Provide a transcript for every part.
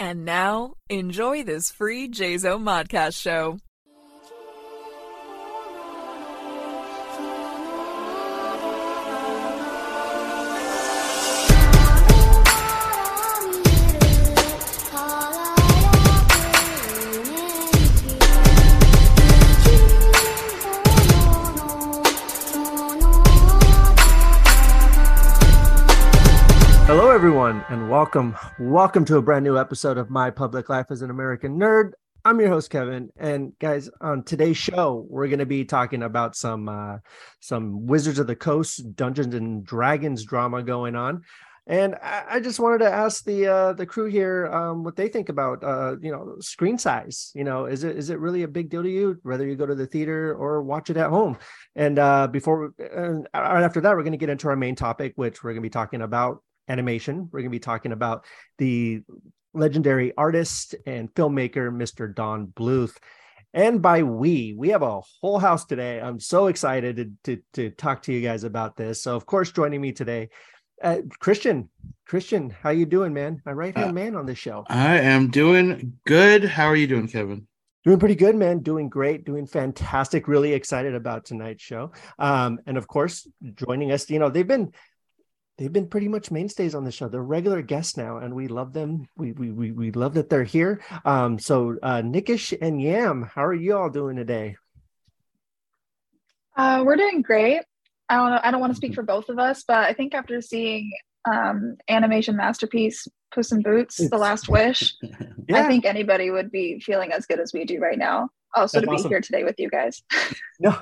And now, enjoy this free JZO Modcast show. Everyone, and welcome. Welcome to a brand new episode of My Public Life as an American Nerd. I'm your host, Kevin, and guys, on today's show, we're going to be talking about some uh, some Wizards of the Coast, Dungeons and Dragons drama going on. And I, I just wanted to ask the uh, the crew here um, what they think about uh, you know screen size. You know, is it is it really a big deal to you whether you go to the theater or watch it at home? And uh, before right after that, we're going to get into our main topic, which we're going to be talking about animation. We're going to be talking about the legendary artist and filmmaker, Mr. Don Bluth. And by we, we have a whole house today. I'm so excited to, to, to talk to you guys about this. So, of course, joining me today, uh, Christian. Christian, how you doing, man? My right hand uh, man on this show. I am doing good. How are you doing, Kevin? Doing pretty good, man. Doing great. Doing fantastic. Really excited about tonight's show. Um, and of course, joining us, you know, they've been they've been pretty much mainstays on the show. They're regular guests now, and we love them. We we we, we love that they're here. Um, so uh, Nickish and Yam, how are you all doing today? Uh, we're doing great. I don't know. I don't want to speak for both of us, but I think after seeing um, animation masterpiece Puss in Boots: The Last Wish, yeah. I think anybody would be feeling as good as we do right now. Also, That's to be awesome. here today with you guys. no,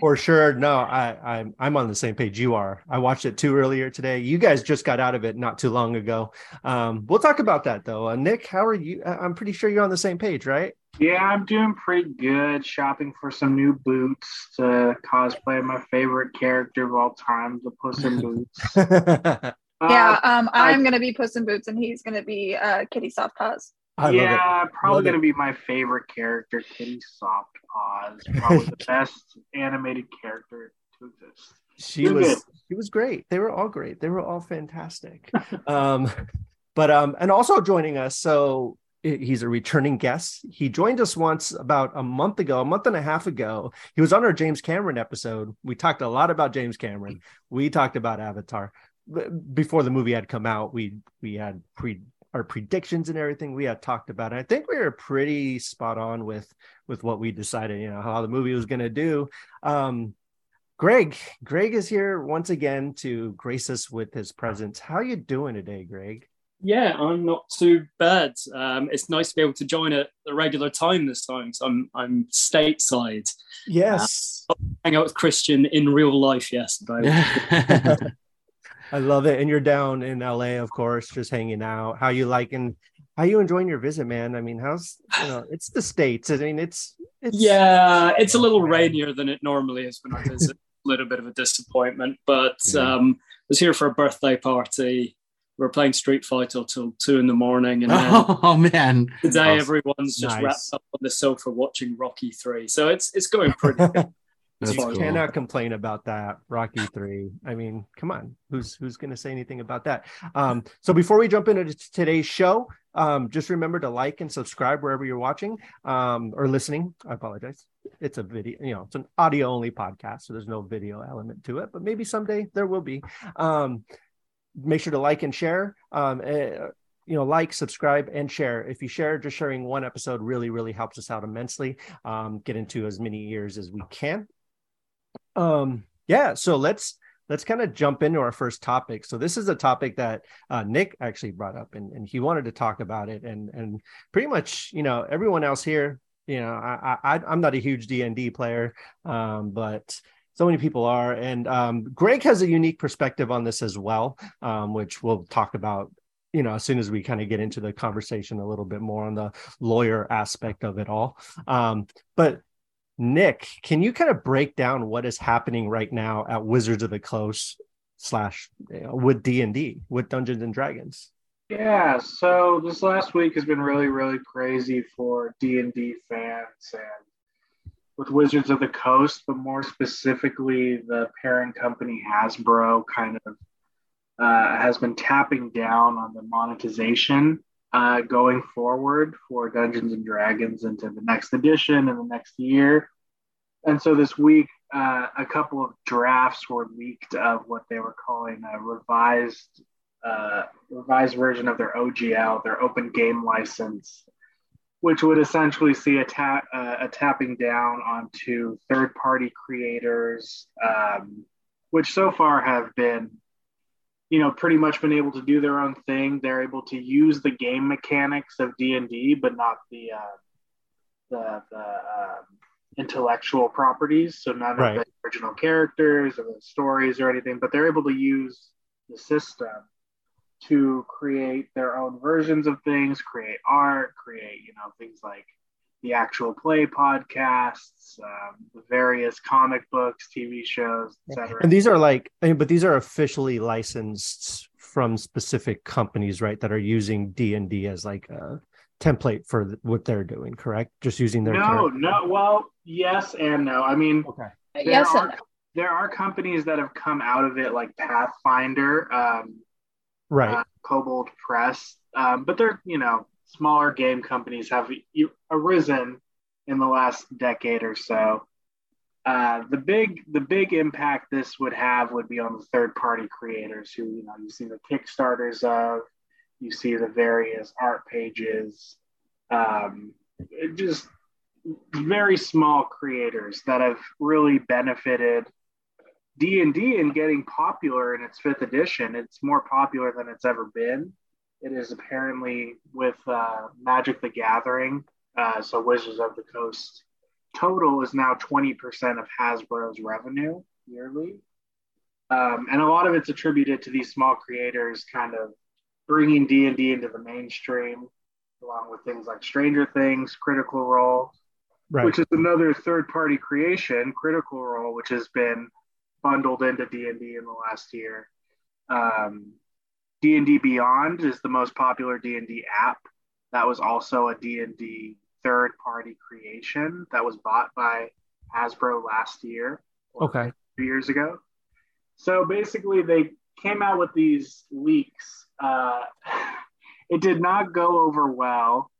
for sure. No, I, I'm I'm on the same page you are. I watched it too earlier today. You guys just got out of it not too long ago. Um, we'll talk about that though. Uh, Nick, how are you? I'm pretty sure you're on the same page, right? Yeah, I'm doing pretty good. Shopping for some new boots to cosplay my favorite character of all time, the Puss in Boots. yeah, um, I'm I, gonna be Puss in Boots, and he's gonna be uh, Kitty Softpaws. I yeah, probably going to be my favorite character, Kitty Soft Paws. Probably the best animated character to exist. She was good. she was great. They were all great. They were all fantastic. um, but um, and also joining us, so he's a returning guest. He joined us once about a month ago, a month and a half ago. He was on our James Cameron episode. We talked a lot about James Cameron. We talked about Avatar before the movie had come out. We we had pre our predictions and everything we had talked about. And I think we were pretty spot on with with what we decided, you know, how the movie was going to do. Um, Greg, Greg is here once again to grace us with his presence. How you doing today, Greg? Yeah, I'm not too bad. Um, it's nice to be able to join at the regular time this time. So I'm I'm stateside. Yes. Uh, hang out with Christian in real life yesterday. I love it. And you're down in LA, of course, just hanging out. How you liking? How you enjoying your visit, man? I mean, how's you know? It's the states. I mean, it's it's yeah, it's a little rainier than it normally is when I visit. a little bit of a disappointment, but yeah. um, I was here for a birthday party. We are playing Street Fighter till two in the morning, and oh man, today awesome. everyone's just nice. wrapped up on the sofa watching Rocky Three. So it's it's going pretty. That's you cool. cannot complain about that. Rocky three. I mean, come on. Who's who's going to say anything about that? Um, so before we jump into today's show, um, just remember to like and subscribe wherever you're watching um, or listening. I apologize. It's a video, you know, it's an audio only podcast, so there's no video element to it. But maybe someday there will be. Um, make sure to like and share. Um, uh, you know like subscribe and share if you share just sharing one episode really really helps us out immensely um, get into as many ears as we can um, yeah, so let's let's kind of jump into our first topic. So this is a topic that uh, Nick actually brought up, and, and he wanted to talk about it, and and pretty much, you know, everyone else here, you know, I, I I'm not a huge D and D player, um, but so many people are, and um, Greg has a unique perspective on this as well, um, which we'll talk about. You know, as soon as we kind of get into the conversation a little bit more on the lawyer aspect of it all. Um, but Nick, can you kind of break down what is happening right now at Wizards of the Coast slash you know, with D and D with Dungeons and Dragons? Yeah, so this last week has been really, really crazy for D and D fans and with Wizards of the Coast, but more specifically, the parent company Hasbro kind of uh, has been tapping down on the monetization uh, going forward for Dungeons and Dragons into the next edition and the next year. And so this week, uh, a couple of drafts were leaked of what they were calling a revised uh, revised version of their OGL, their open game license, which would essentially see a, ta- uh, a tapping down onto third party creators, um, which so far have been, you know, pretty much been able to do their own thing. They're able to use the game mechanics of D and D, but not the uh, the, the um, intellectual properties. So none right. of the original characters or the stories or anything, but they're able to use the system to create their own versions of things, create art, create, you know, things like the actual play podcasts, um, the various comic books, TV shows, etc. And these are like, I mean, but these are officially licensed from specific companies, right? That are using D and D as like a template for what they're doing. Correct? Just using their no, character. no. Well, yes and no. I mean, okay. Yes are, and no. There are companies that have come out of it, like Pathfinder. Um, right uh, Kobold Press, um, but they're you know smaller game companies have arisen in the last decade or so. Uh, the big the big impact this would have would be on the third party creators who you know you see the kickstarters of you see the various art pages um, just very small creators that have really benefited D&D in getting popular in its fifth edition. It's more popular than it's ever been. It is apparently with uh, Magic the Gathering, uh, so Wizards of the Coast total is now 20% of Hasbro's revenue yearly. Um, and a lot of it's attributed to these small creators kind of bringing D&D into the mainstream, along with things like Stranger Things, Critical Role, right. which is another third-party creation, Critical Role, which has been – bundled into D&D in the last year. Um, D&D Beyond is the most popular D&D app. That was also a D&D third-party creation that was bought by Hasbro last year. Okay. Two years ago. So basically, they came out with these leaks. Uh, it did not go over well,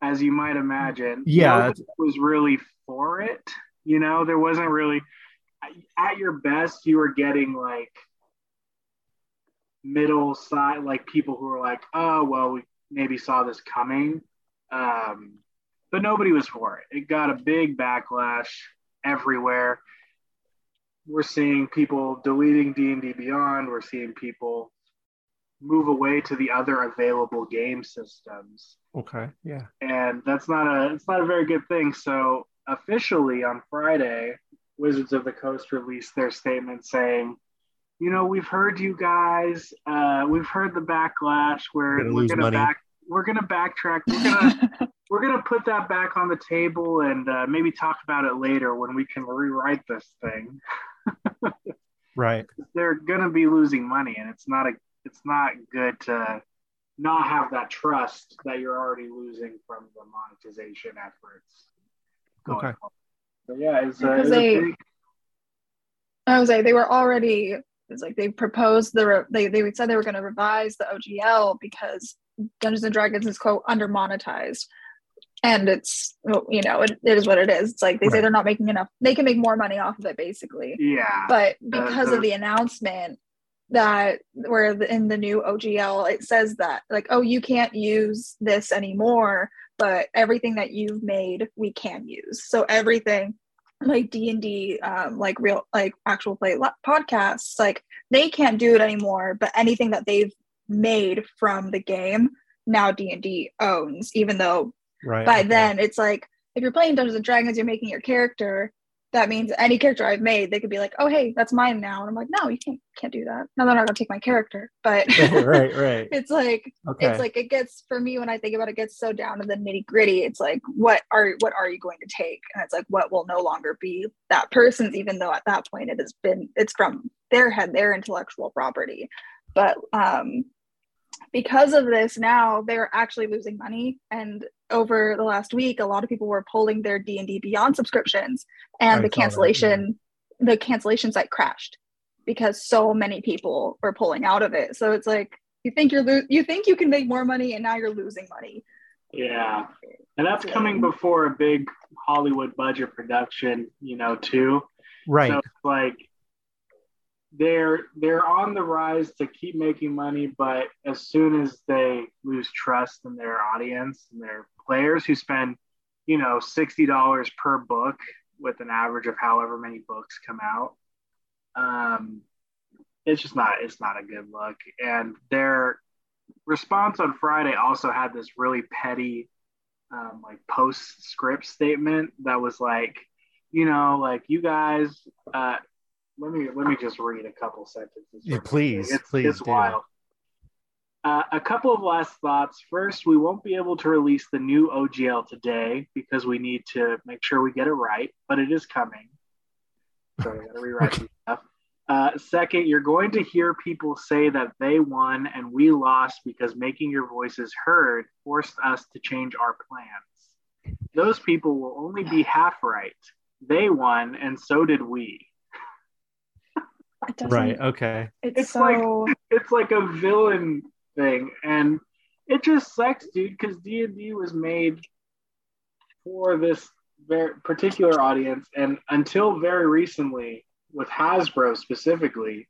as you might imagine. Yeah, was really for it. You know, there wasn't really at your best, you were getting like middle side, like people who were like, oh, well, we maybe saw this coming. Um, but nobody was for it. It got a big backlash everywhere. We're seeing people deleting D&D Beyond. We're seeing people move away to the other available game systems. Okay, yeah. And that's not a it's not a very good thing. So officially on Friday, Wizards of the Coast released their statement saying, you know, we've heard you guys, uh, we've heard the backlash where we're gonna, we're gonna back, we're gonna backtrack, we're gonna we're gonna put that back on the table and uh, maybe talk about it later when we can rewrite this thing. right. They're gonna be losing money, and it's not a it's not good to not have that trust that you're already losing from the monetization efforts. Okay. Forward yeah, it's, uh, it's they, big... I was like, they were already. It's like they proposed the they they said they were going to revise the OGL because Dungeons and Dragons is quote under monetized, and it's you know it, it is what it is. It's like they right. say they're not making enough. They can make more money off of it basically. Yeah. But because uh, of the announcement that where in the new OGL it says that like oh you can't use this anymore but everything that you've made we can use so everything like d&d um, like real like actual play podcasts like they can't do it anymore but anything that they've made from the game now d&d owns even though right, by okay. then it's like if you're playing dungeons and dragons you're making your character that means any character I've made, they could be like, "Oh, hey, that's mine now," and I'm like, "No, you can't can't do that. No, they're not gonna take my character." But right, right. It's like okay. it's like it gets for me when I think about it, it gets so down to the nitty gritty. It's like, what are what are you going to take? And it's like, what will no longer be that person's, even though at that point it has been it's from their head, their intellectual property. But um, because of this now they're actually losing money and over the last week a lot of people were pulling their d&d beyond subscriptions and I the cancellation that, yeah. the cancellation site crashed because so many people were pulling out of it so it's like You think you're lo- you think you can make more money, and now you're losing money. Yeah, and that's coming before a big Hollywood budget production, you know, too. Right. So like they're they're on the rise to keep making money, but as soon as they lose trust in their audience and their players who spend, you know, sixty dollars per book with an average of however many books come out, um, it's just not it's not a good look. And their response on Friday also had this really petty um, like postscript statement that was like, you know, like you guys uh, let me let me just read a couple sentences. Yeah, please, it's, please it's do. wild. Uh, a couple of last thoughts. First, we won't be able to release the new OGL today because we need to make sure we get it right, but it is coming. So we got to rewrite some stuff. Uh, second, you're going to hear people say that they won and we lost because making your voices heard forced us to change our plans. Those people will only be half right. They won, and so did we. It. Right. Okay. It's, It's so. it's like a villain thing. And it just sucks dude because d&d was made for this very particular audience. And until very recently with hasbro specifically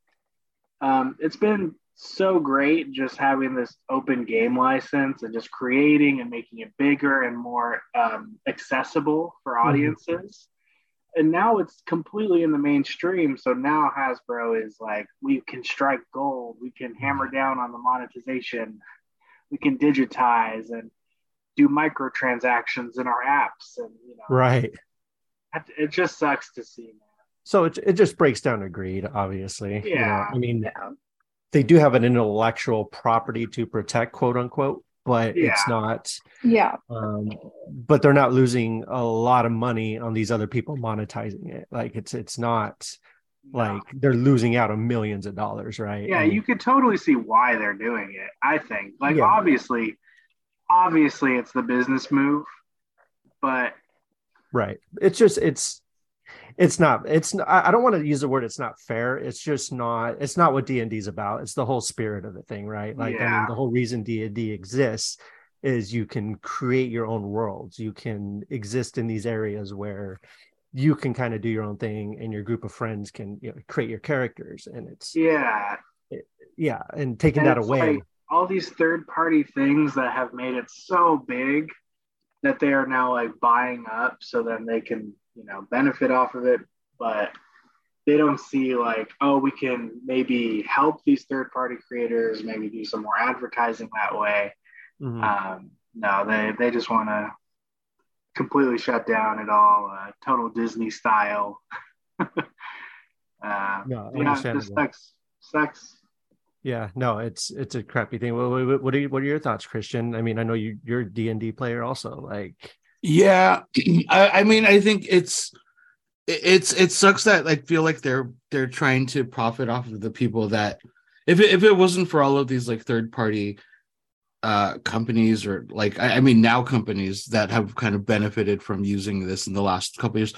um, it's been so great just having this open game license and just creating and making it bigger and more um, accessible for audiences and now it's completely in the mainstream. So now Hasbro is like, we can strike gold, we can hammer mm-hmm. down on the monetization, we can digitize and do microtransactions in our apps, and you know, Right. it just sucks to see, man. So it it just breaks down to greed, obviously. you know. Yeah. I mean, Yeah. they do have an intellectual property to protect, quote unquote, but it's not. Yeah. Um, but they're not losing a lot of money on these other people monetizing it. Like it's it's not like they're losing out on millions of dollars, right? yeah, And- you could totally see why they're doing it. I think, like, Yeah. obviously, obviously, it's the business move, but right. It's just it's it's not it's not, I don't want to use the word it's not fair. It's just not it's not what D&D is about. It's the whole spirit of the thing, right? Like I mean the whole reason D&D exists is you can create your own worlds. You can exist in these areas where you can kind of do your own thing and your group of friends can you know, create your characters and it's yeah, yeah and taking And that away like all these third party things that have made it so big that they are now like buying up so then they can you know benefit off of it but they don't see like oh we can maybe help these third party creators maybe do some more advertising that way. Mhm. um, no they they just want to completely shut down it all uh, total disney style. Uh, no, yeah, just sucks sucks yeah no it's it's a crappy thing. What, what, what are you, what are your thoughts christian? I mean i know you you're a d&d player also like Yeah, I, I mean, I think it's it- it's it sucks that like feel like they're they're trying to profit off of the people that if it, if it wasn't for all of these like third party uh companies or like I, I mean now companies that have kind of benefited from using this in the last couple years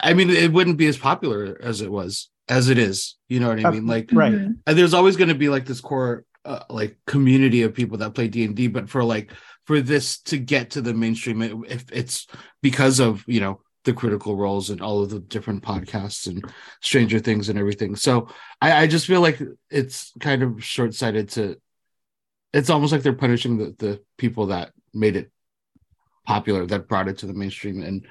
i mean it wouldn't be as popular as it was as it is you know what i mean like right Mhm. and there's always going to be like this core uh, like community of people that play d&d but for like for this to get to the mainstream if it's because of you know the critical roles and all of the different podcasts and stranger things and everything so i, I just feel like it's kind of short-sighted to it's almost like they're punishing the, the people that made it popular that brought it to the mainstream and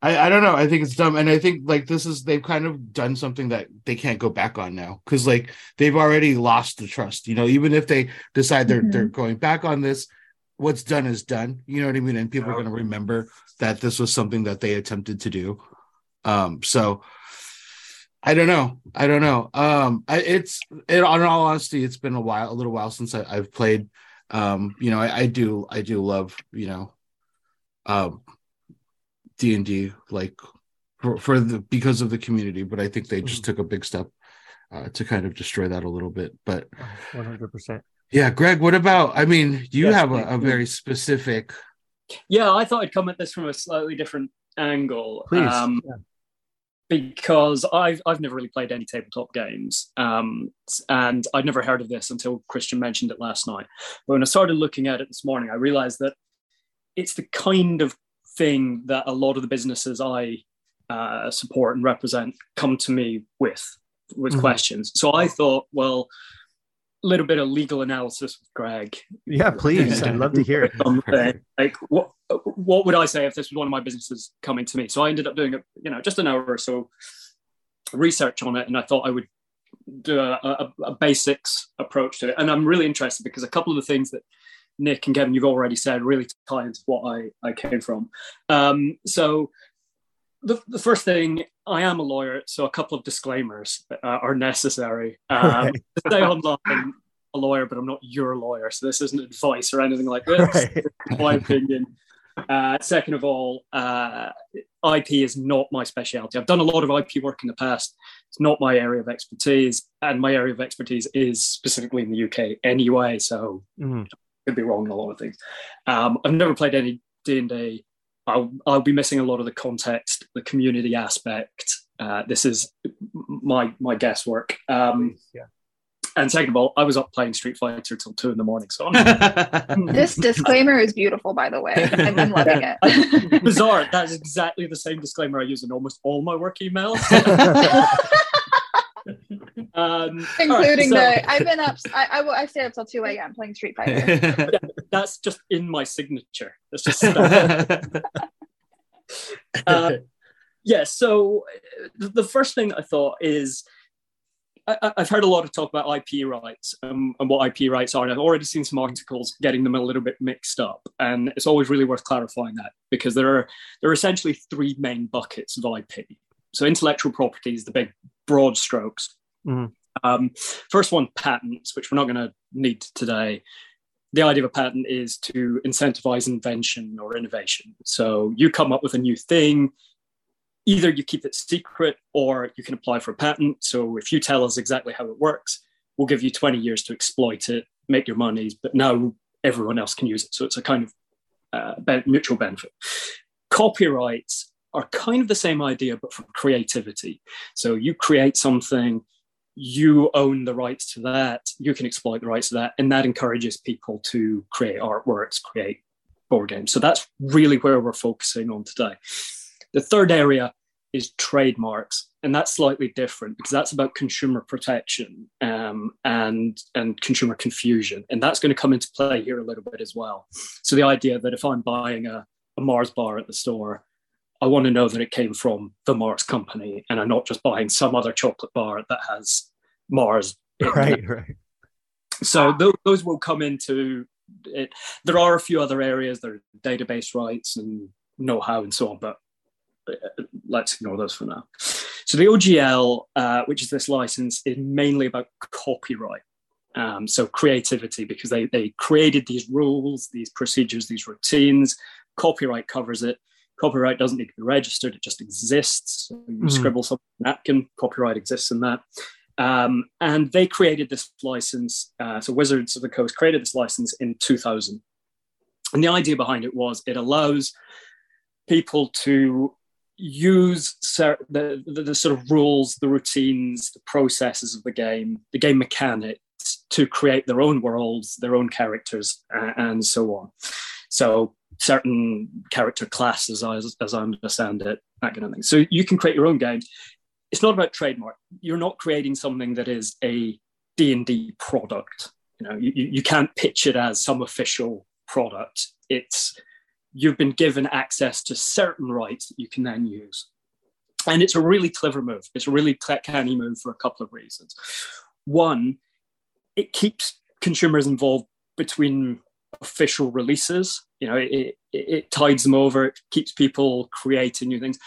I, I don't know. I think it's dumb, and I think like this is they've kind of done something that they can't go back on now because like they've already lost the trust. You know, even if they decide they're Mhm. they're going back on this, what's done is done. You know what I mean? And people are going to remember that this was something that they attempted to do. Um, so I don't know. I don't know. Um, I, it's it, on all honesty, it's been a while, a little while since I, I've played. Um, you know, I, I do, I do love, you know, um, D and D like for, for the because of the community, but I think they just took a big step uh, to kind of destroy that a little bit. But 100% yeah, Greg, what about? I mean, you Yes, have a, a very specific. Yeah, I thought I'd come at this from a slightly different angle. please Um, yeah. because I've I've never really played any tabletop games, um, and I'd never heard of this until Christian mentioned it last night. But when I started looking at it this morning, I realized that it's the kind of thing that a lot of the businesses I uh, support and represent come to me with with mm-hmm. questions. So I thought, well, a little bit of legal analysis with Greg. Yeah, please. I'd love to hear it. like, what what would I say if this was one of my businesses coming to me? So I ended up doing a, you know, just an hour or so research on it, and I thought I would do a, a, a basics approach to it. And I'm really interested because a couple of the things that Nick and Kevin you've already said really tie into what I I came from. Um, so the, the first thing I am a lawyer, so a couple of disclaimers uh, are necessary. Um, right. Stay online, a lawyer, but I'm not your lawyer, so this isn't advice or anything like this. Right. my opinion. Uh, second of all, uh, IP is not my specialty. I've done a lot of IP work in the past. It's not my area of expertise, and my area of expertise is specifically in the UK anyway. So mm. I could be wrong in a lot of things. Um, I've never played any D and D. I'll, I'll be missing a lot of the context, the community aspect. Uh, this is my my guesswork. Um, yeah. And second of all, I was up playing Street Fighter till two in the morning. So this disclaimer is beautiful, by the way. I'm, I'm loving it. Bizarre. That's exactly the same disclaimer I use in almost all my work emails. Um, including right, so, the I've been up. I, I, I stayed up till two a.m. playing Street Fighter. yeah, that's just in my signature. That's just. uh, yeah. So the first thing I thought is. I, have heard a lot of talk about IP rights um, and what IP rights are. And I've already seen some articles getting them a little bit mixed up, and it's always really worth clarifying that because there are there are essentially three main buckets of IP. So intellectual property is the big broad strokes. Mm-hmm. Um, first one, patents, which we're not going to need today. The idea of a patent is to incentivize invention or innovation. So you come up with a new thing, either you keep it secret or you can apply for a patent. So if you tell us exactly how it works, we'll give you 20 years to exploit it, make your monies, but now everyone else can use it. So it's a kind of uh, mutual benefit. Copyrights are kind of the same idea, but for creativity. So you create something, you own the rights to that, you can exploit the rights to that, and that encourages people to create artworks, create board games. So that's really where we're focusing on today. The third area is trademarks, and that's slightly different because that's about consumer protection um, and and consumer confusion, and that's going to come into play here a little bit as well. So the idea that if I'm buying a, a Mars bar at the store, I want to know that it came from the Mars company and I'm not just buying some other chocolate bar that has Mars. Right, right. So those, those will come into it. There are a few other areas, there are database rights and know how and so on, but uh, let's ignore those for now. So the OGL, uh, which is this license, is mainly about copyright. Um, so creativity, because they, they created these rules, these procedures, these routines. Copyright covers it copyright doesn't need to be registered, it just exists. So you mm. scribble something napkin, copyright exists in that. Um, and they created this license. Uh, so Wizards of the Coast created this license in 2000. And the idea behind it was it allows people to use the, the, the, sort of rules, the routines, the processes of the game, the game mechanics to create their own worlds, their own characters, uh, and so on. So certain character classes, as, as I understand it, that kind of thing. So you can create your own games. It's not about trademark. You're not creating something that is a D&D product. You know, you, you can't pitch it as some official product. It's you've been given access to certain rights that you can then use. And it's a really clever move. It's a really canny move for a couple of reasons. One, it keeps consumers involved between official releases. You know, it, it, it tides them over, it keeps people creating new things.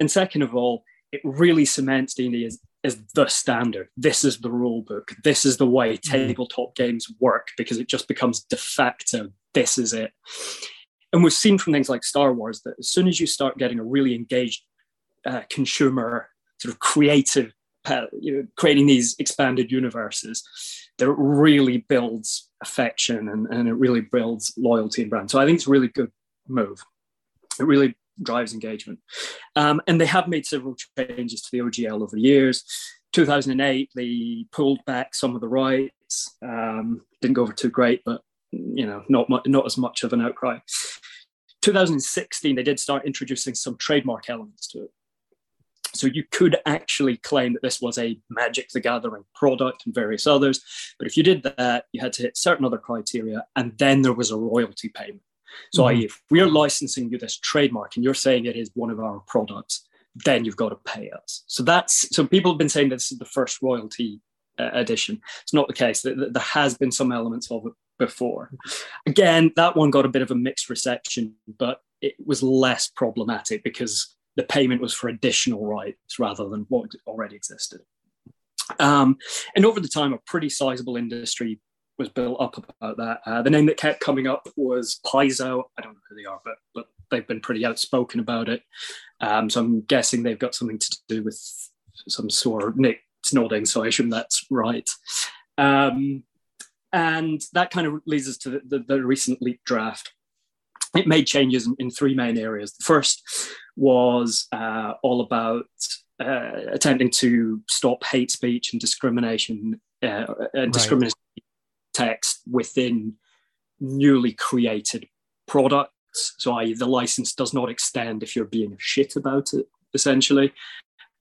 And second of all, it really cements D&D as, as the standard. This is the rule book. This is the way mm-hmm. tabletop games work because it just becomes de facto. This is it. And we've seen from things like Star Wars that as soon as you start getting a really engaged uh, consumer, sort of creative, uh, you know, creating these expanded universes, that really builds affection and, and it really builds loyalty and brand. So I think it's a really good move. It really drives engagement. Um, and they have made several changes to the OGL over the years. 2008, they pulled back some of the rights. Um, didn't go over too great, but you know, not not as much of an outcry. 2016, they did start introducing some trademark elements to it. So you could actually claim that this was a Magic the Gathering product and various others. But if you did that, you had to hit certain other criteria, and then there was a royalty payment. So, mm-hmm. if we're licensing you this trademark and you're saying it is one of our products, then you've got to pay us. So that's so people have been saying this is the first royalty uh, edition. It's not the case. There has been some elements of it before. Again, that one got a bit of a mixed reception, but it was less problematic because the payment was for additional rights rather than what already existed. Um, and over the time, a pretty sizable industry was built up about that. Uh, the name that kept coming up was Paizo. I don't know who they are, but but they've been pretty outspoken about it. Um, so I'm guessing they've got something to do with some sort of Nick's nodding, so I assume that's right. Um, and that kind of leads us to the, the, the recent leak draft. It made changes in, in, three main areas. The first was uh, all about uh, attempting to stop hate speech and discrimination uh, and discriminatory text within newly created products. So, i.e., the license does not extend if you're being a shit about it, essentially.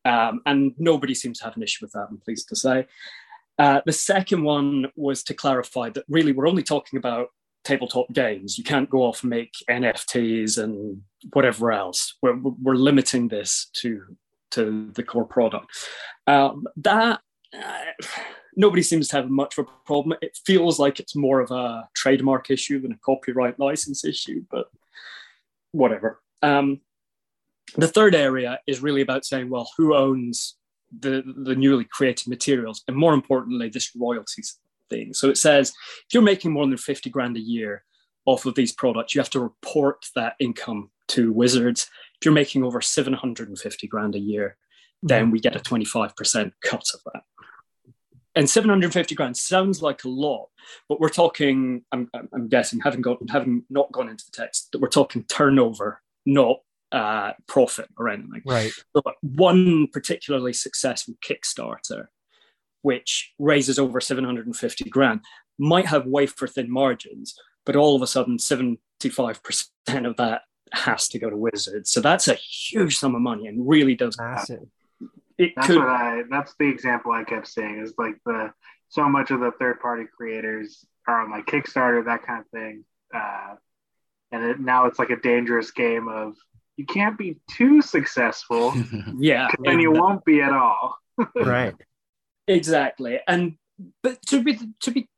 Um, and nobody seems to have an issue with that, I'm pleased to say. Uh, the second one was to clarify that really we're only talking about tabletop games. You can't go off and make NFTs and whatever else. We're, we're limiting this to to the core product. Um, that uh, nobody seems to have much of a problem. It feels like it's more of a trademark issue than a copyright license issue, but whatever. Um, the third area is really about saying, well, who owns the the newly created materials, and more importantly, this royalties So it says if you're making more than fifty grand a year off of these products, you have to report that income to Wizards. If you're making over seven hundred and fifty grand a year, then we get a twenty five percent cut of that. And 750 grand sounds like a lot, but we're talking, I'm, I'm guessing, having, got, having not gone into the text, that we're talking turnover, not uh, profit or anything. Right. But one particularly successful Kickstarter, which raises over 750 grand, might have wafer thin margins, but all of a sudden 75% of that has to go to Wizards. So that's a huge sum of money and really does massive. It that's could, what I that's the example I kept saying is like the so much of the third party creators are on like Kickstarter, that kind of thing. Uh, and it, now it's like a dangerous game of you can't be too successful. yeah. Then you won't be at all. right. Exactly. And but to be to be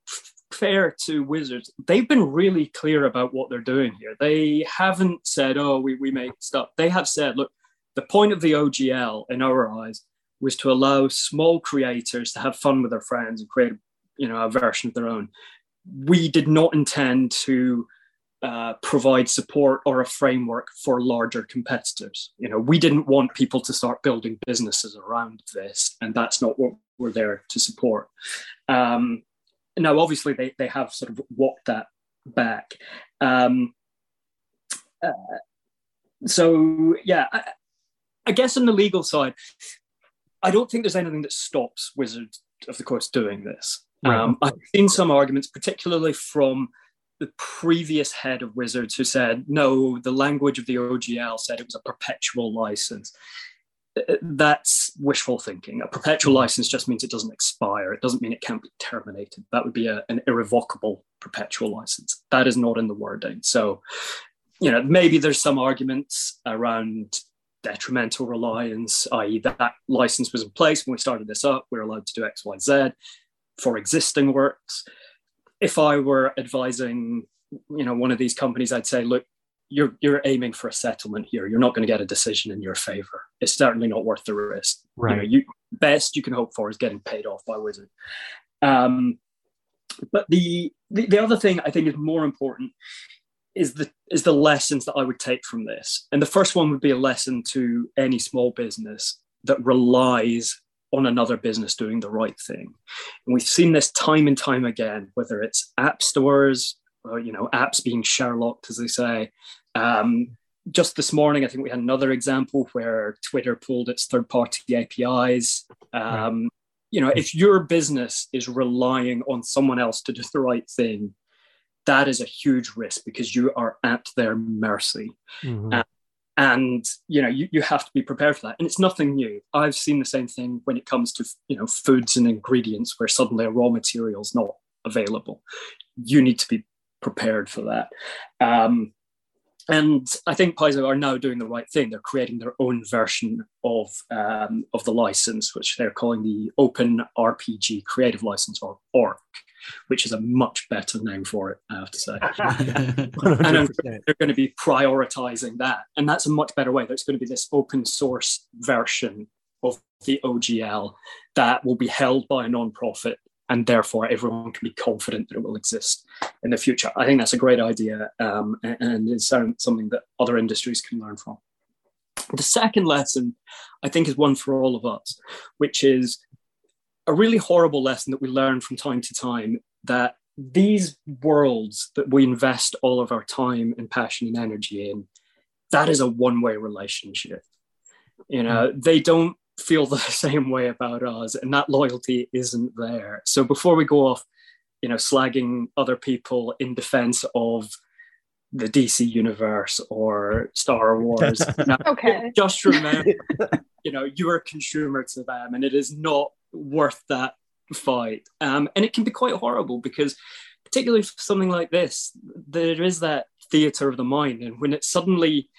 fair to Wizards, they've been really clear about what they're doing here. They haven't said, oh, we, we make stuff. They have said, look, the point of the OGL in our eyes was to allow small creators to have fun with their friends and create, you know, a version of their own. We did not intend to uh, provide support or a framework for larger competitors. You know, we didn't want people to start building businesses around this, and that's not what we're there to support. Um, now, obviously, they they have sort of walked that back. Um, uh, so, yeah, I, I guess on the legal side, I don't think there's anything that stops Wizards of the Coast doing this. Um, I've seen some arguments, particularly from the previous head of Wizards who said, no, the language of the OGL said it was a perpetual license. Uh, that's wishful thinking. A perpetual license just means it doesn't expire. It doesn't mean it can't be terminated. That would be a, an irrevocable perpetual license. That is not in the wording. So, you know, maybe there's some arguments around detrimental reliance, i.e., that, that license was in place when we started this up. We're allowed to do X, Y, Z for existing works if I were advising, you know, one of these companies, I'd say, look, you're you're aiming for a settlement here. You're not going to get a decision in your favor. It's certainly not worth the risk. Right. You, know, you best you can hope for is getting paid off by Wizard. Um, but the, the the other thing I think is more important is the is the lessons that I would take from this. And the first one would be a lesson to any small business that relies on another business doing the right thing. And we've seen this time and time again, whether it's app stores, or, you know, apps being Sherlocked, as they say, um, just this morning, I think we had another example where Twitter pulled its third-party APIs. Um, right. You know, if your business is relying on someone else to do the right thing, that is a huge risk because you are at their mercy. Mm-hmm. Uh, and you know you, you have to be prepared for that. And it's nothing new. I've seen the same thing when it comes to you know foods and ingredients where suddenly a raw material is not available. You need to be prepared for that. Um, and I think Paizo are now doing the right thing. They're creating their own version of um, of the license, which they're calling the Open RPG Creative License or ORC, which is a much better name for it. I have to say, and they're going to be prioritizing that, and that's a much better way. There's going to be this open source version of the OGL that will be held by a non-profit and therefore everyone can be confident that it will exist in the future. I think that's a great idea um, and, and it's something that other industries can learn from. The second lesson, I think, is one for all of us, which is a really horrible lesson that we learn from time to time that these worlds that we invest all of our time and passion and energy in, that is a one way relationship. You know, mm. they don't feel the same way about us and that loyalty isn't there so before we go off you know slagging other people in defense of the dc universe or star wars okay just remember you know you're a consumer to them and it is not worth that fight um, and it can be quite horrible because particularly for something like this there is that theater of the mind and when it suddenly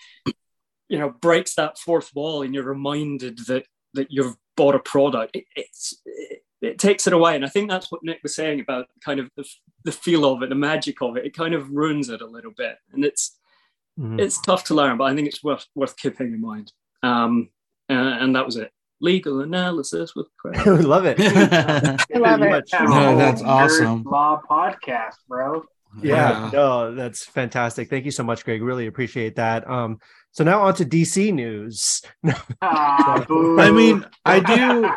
you know breaks that fourth wall and you're reminded that that you've bought a product, it, it's it, it, takes it away. And I think that's what Nick was saying about kind of the, the feel of it, the magic of it. It kind of ruins it a little bit, and it's mm-hmm. it's tough to learn, but I think it's worth worth keeping in mind. Um, and, and that was it. Legal analysis with Greg. we love it. I love it. No, that's awesome. Law podcast, bro. Yeah, yeah, no, that's fantastic. Thank you so much, Greg. Really appreciate that. Um, so now on to DC news. ah, I mean, I do,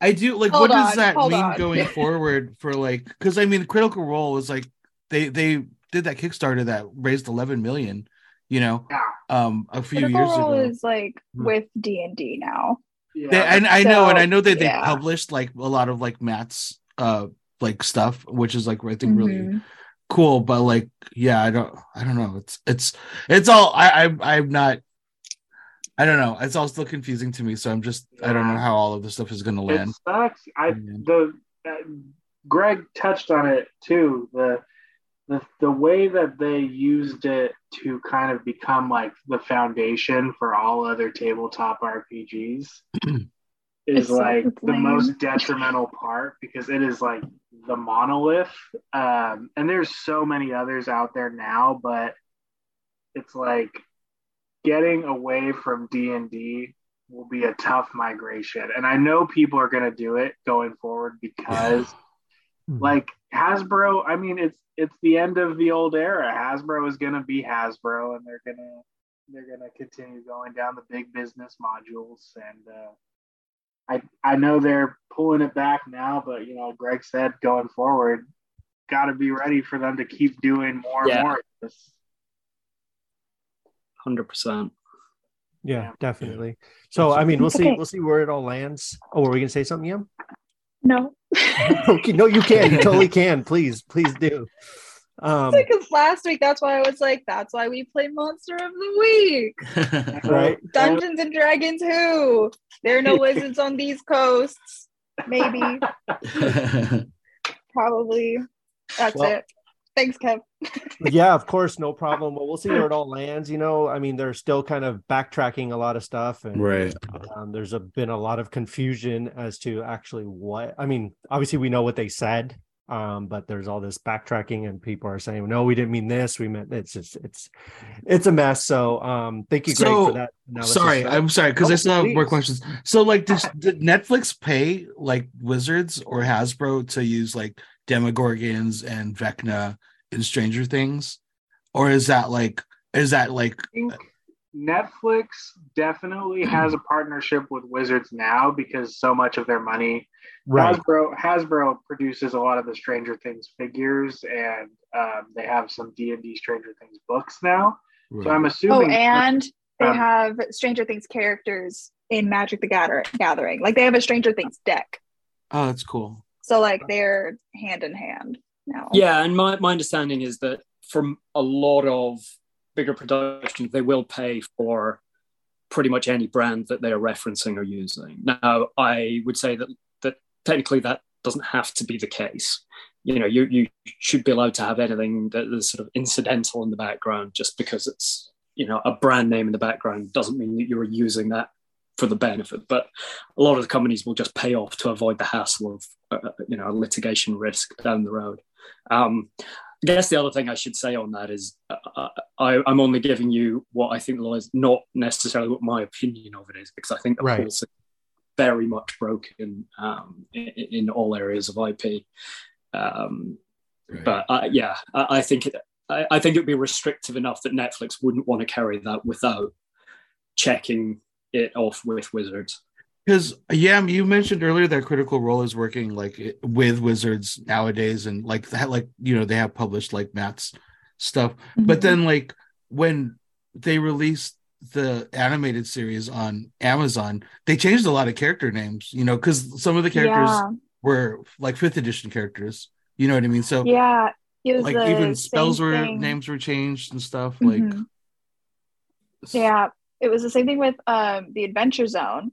I do like. Hold what on, does that mean on. going forward for like? Because I mean, Critical Role is like they they did that Kickstarter that raised eleven million. You know, um, a few Critical years Role ago. is like hmm. with D and D now. Yeah. They, and I so, know, and I know that yeah. they published like a lot of like Matt's uh like stuff, which is like I think mm-hmm. really cool but like yeah i don't i don't know it's it's it's all i, I i'm not i don't know it's all still confusing to me so i'm just yeah. i don't know how all of this stuff is going to land it sucks i the uh, greg touched on it too the the, the way that they used it to kind of become like the foundation for all other tabletop rpgs is it's like the most detrimental part because it is like the monolith. Um, and there's so many others out there now but it's like getting away from d&d will be a tough migration. And i know people are going to do it going forward because hmm. like hasbro i mean it's it's the end of the old era hasbro is going to be hasbro and they're going to they're going to continue going down the big business modules and uh, I I know they're pulling it back now, but you know, Greg said going forward, got to be ready for them to keep doing more yeah. and more. Hundred percent. Yeah, definitely. So I mean, we'll see. We'll see where it all lands. Oh, were we gonna say something, Yam? No. okay, no, you can. You totally can. Please, please do. Um, because last week, that's why I was like, that's why we play Monster of the Week. right. Dungeons and Dragons Who? There are no wizards on these coasts. Maybe. Probably. That's well, it. Thanks, Kev. yeah, of course, no problem. Well, we'll see where it all lands. You know, I mean, they're still kind of backtracking a lot of stuff, and right. Um, there's a, been a lot of confusion as to actually what. I mean, obviously, we know what they said um, but there's all this backtracking and people are saying no we didn't mean this we meant it's just it's it's a mess so um thank you so, for that sorry i'm sorry because oh, i still have more questions so like did, did netflix pay like wizards or hasbro to use like demogorgons and vecna in stranger things or is that like is that like Netflix definitely has a partnership with Wizards now because so much of their money right. Hasbro Hasbro produces a lot of the Stranger Things figures and um, they have some D and D Stranger Things books now. Right. So I'm assuming. Oh, and they um, have Stranger Things characters in Magic the Gather- Gathering. Like they have a Stranger Things deck. Oh, that's cool. So like they're hand in hand now. Yeah, and my, my understanding is that from a lot of bigger productions, they will pay for pretty much any brand that they are referencing or using. Now, I would say that that technically that doesn't have to be the case. You know, you you should be allowed to have anything that is sort of incidental in the background, just because it's you know a brand name in the background doesn't mean that you're using that for the benefit. But a lot of the companies will just pay off to avoid the hassle of uh, you know a litigation risk down the road. Um, I guess the other thing I should say on that is uh, I, am only giving you what I think the law is, not necessarily what my opinion of it is, because I think the right. is very much broken um, in, in, all areas of IP. Um, right. But uh, yeah, I, I think it, I, I think it would be restrictive enough that Netflix wouldn't want to carry that without checking it off with Wizards. Because yeah, you mentioned earlier that Critical Role is working like with Wizards nowadays, and like that, like you know, they have published like Matt's stuff. Mm-hmm. But then like when they released the animated series on Amazon, they changed a lot of character names, you know, because some of the characters yeah. were like fifth edition characters. You know what I mean? So yeah, like even spells were thing. names were changed and stuff. Mm-hmm. Like yeah, it was the same thing with um the Adventure Zone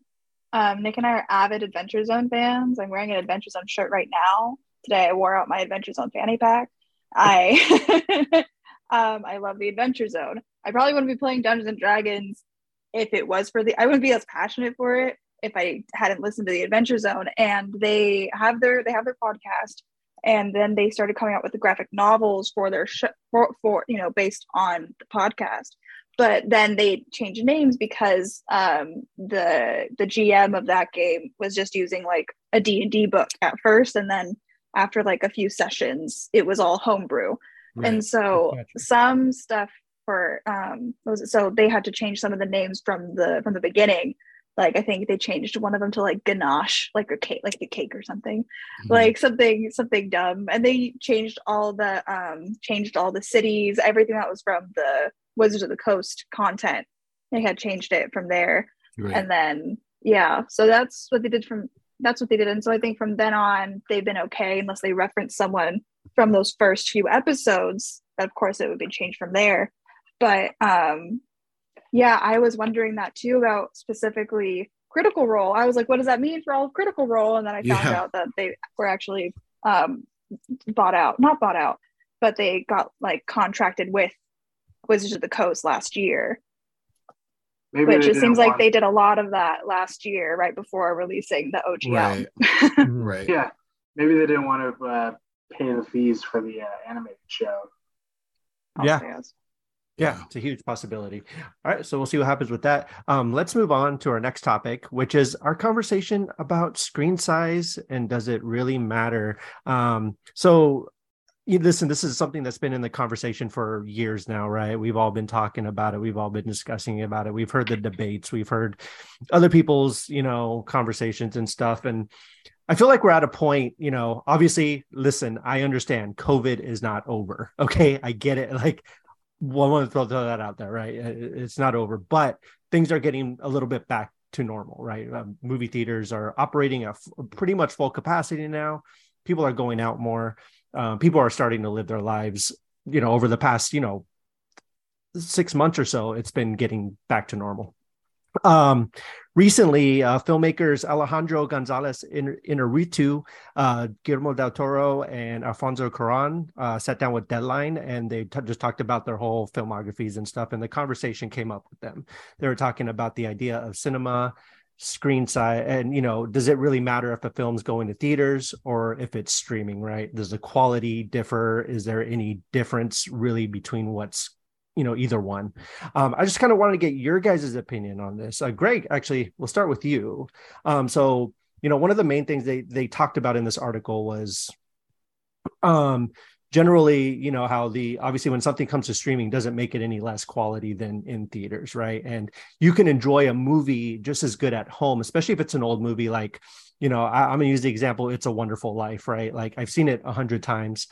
um, Nick and I are avid Adventure Zone fans. I'm wearing an Adventure Zone shirt right now. Today I wore out my Adventure Zone fanny pack. I um, I love the Adventure Zone. I probably wouldn't be playing Dungeons and Dragons if it was for the. I wouldn't be as passionate for it if I hadn't listened to the Adventure Zone. And they have their they have their podcast, and then they started coming out with the graphic novels for their sh- for, for you know based on the podcast but then they changed names because um, the the GM of that game was just using like a D&D book at first and then after like a few sessions it was all homebrew right. and so gotcha. some stuff for um was it, so they had to change some of the names from the from the beginning like I think they changed one of them to like ganache, like a cake, like the cake or something, mm-hmm. like something something dumb. And they changed all the um changed all the cities, everything that was from the Wizards of the Coast content. They had changed it from there. Right. And then yeah, so that's what they did from that's what they did. And so I think from then on they've been okay unless they reference someone from those first few episodes. Of course it would be changed from there. But um yeah, I was wondering that too about specifically critical role. I was like, what does that mean for all of critical role? And then I found yeah. out that they were actually um bought out, not bought out, but they got like contracted with Wizards of the Coast last year. Maybe which it seems like they did a lot of that last year, right before releasing the OGL. Right. right. Yeah. Maybe they didn't want to uh, pay the fees for the uh, animated show. Yeah. Yeah, it's a huge possibility. All right, so we'll see what happens with that. Um, let's move on to our next topic, which is our conversation about screen size and does it really matter? Um, so listen, this is something that's been in the conversation for years now, right? We've all been talking about it. We've all been discussing about it. We've heard the debates. We've heard other people's, you know, conversations and stuff. And I feel like we're at a point, you know, obviously, listen, I understand COVID is not over. Okay. I get it. Like, I want to throw that out there, right? It's not over, but things are getting a little bit back to normal, right? Um, movie theaters are operating at f- pretty much full capacity now. People are going out more uh, people are starting to live their lives you know over the past you know six months or so it's been getting back to normal. Um recently uh filmmakers alejandro gonzalez in inarritu uh guillermo del toro and alfonso cuaron uh sat down with deadline and they t- just talked about their whole filmographies and stuff and the conversation came up with them. They were talking about the idea of cinema screen size and you know does it really matter if the film's going to theaters or if it's streaming right? Does the quality differ? Is there any difference really between what's you know either one? Um, i just kind of wanted to get your guys' opinion on this. Uh, greg actually we'll start with you. Um, so you know one of the main things they they talked about in this article was um generally you know how the obviously when something comes to streaming doesn't make it any less quality than in theaters right and you can enjoy a movie just as good at home especially if it's an old movie like you know I, am gonna use the example it's a wonderful life right like i've seen it a hundred times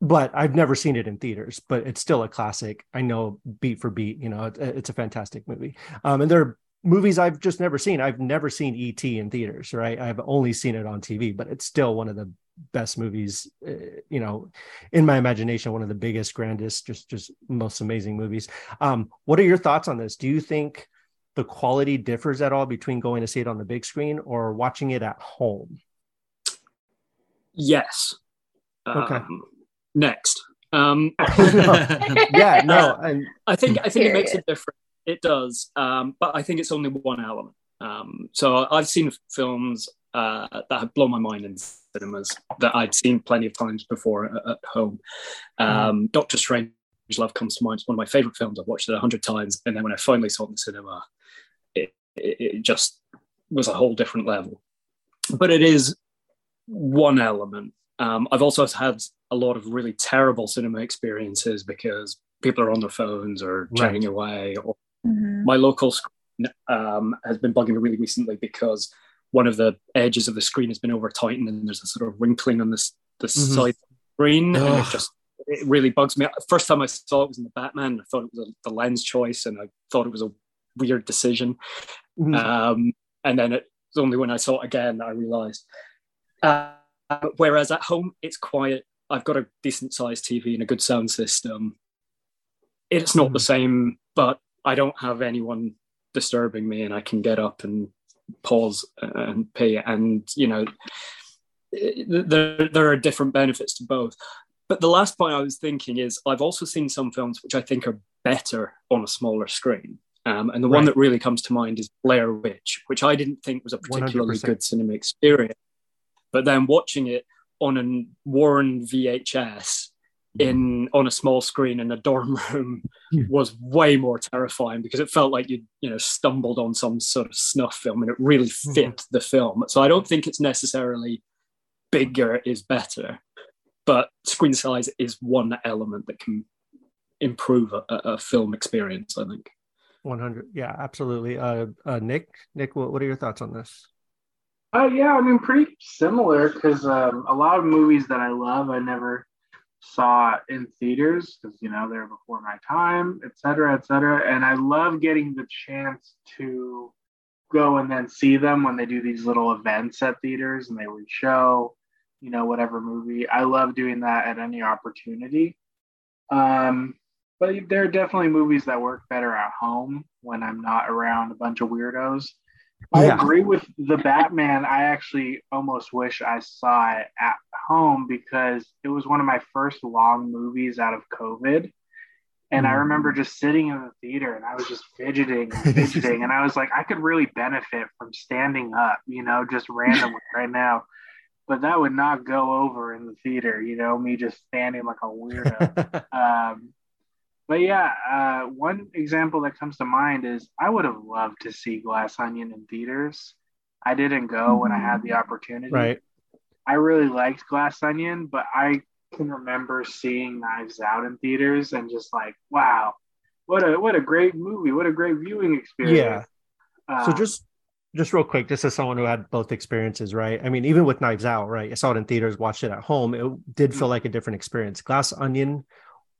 but I've never seen it in theaters. But it's still a classic. I know beat for beat. You know, it, it's a fantastic movie. Um, and there are movies I've just never seen. I've never seen ET in theaters, right? I've only seen it on TV, but it's still one of the best movies. Uh, you know, in my imagination, one of the biggest, grandest, just just most amazing movies. Um, what are your thoughts on this? Do you think the quality differs at all between going to see it on the big screen or watching it at home? Yes. Okay. Um, next. Um, yeah, no, I, I think I think it makes a difference. It does, um, but I think it's only one element. Um, so I've seen films uh, that have blown my mind in cinemas that I'd seen plenty of times before at, at home. Um, mm. Doctor Strange Love comes to mind. It's one of my favorite films. I've watched it a hundred times, and then when I finally saw it in the cinema, it, it, it just was a whole different level. But it is one element. Um, I've also had a lot of really terrible cinema experiences because people are on their phones or chatting right. away. Or mm-hmm. My local screen um, has been bugging me really recently because one of the edges of the screen has been over tightened and there's a sort of wrinkling on this the mm-hmm. side of the screen, Ugh. and it just it really bugs me. First time I saw it was in the Batman. I thought it was a, the lens choice, and I thought it was a weird decision. Mm-hmm. Um, and then it's only when I saw it again that I realised. Uh, whereas at home, it's quiet. I've got a decent sized TV and a good sound system. It's not mm-hmm. the same, but I don't have anyone disturbing me, and I can get up and pause and pee. And you know, there there are different benefits to both. But the last point I was thinking is I've also seen some films which I think are better on a smaller screen. Um, and the right. one that really comes to mind is Blair Witch, which I didn't think was a particularly 100%. good cinema experience. But then watching it on a worn VHS in on a small screen in a dorm room hmm. was way more terrifying because it felt like you you know stumbled on some sort of snuff film and it really hmm. fit the film. So I don't think it's necessarily bigger is better, but screen size is one element that can improve a, a film experience. I think. 100 yeah absolutely uh, uh nick nick what, what are your thoughts on this uh yeah i mean pretty similar because um a lot of movies that i love i never saw in theaters because you know they're before my time et cetera et cetera. And i love getting the chance to go and then see them when they do these little events at theaters and they would show you know whatever movie. I love doing that at any opportunity. Um but there are definitely movies that work better at home when I'm not around a bunch of weirdos. I yeah. agree with the Batman. I actually almost wish I saw it at home because it was one of my first long movies out of COVID. And I remember mm-hmm. just sitting in the theater and I was just fidgeting and fidgeting. and I was like, I could really benefit from standing up, you know, just randomly right now. But that would not go over in the theater, you know, me just standing like a weirdo. um, but yeah, uh, one example that comes to mind is I would have loved to see Glass Onion in theaters. I didn't go when I had the opportunity. Right. I really liked Glass Onion, but I can remember seeing Knives Out in theaters and just like, wow, what a what a great movie, what a great viewing experience. Yeah. Uh, so just just real quick, just as someone who had both experiences, right? I mean, even with Knives Out, right? I saw it in theaters, watched it at home. It did feel mm. like a different experience. Glass Onion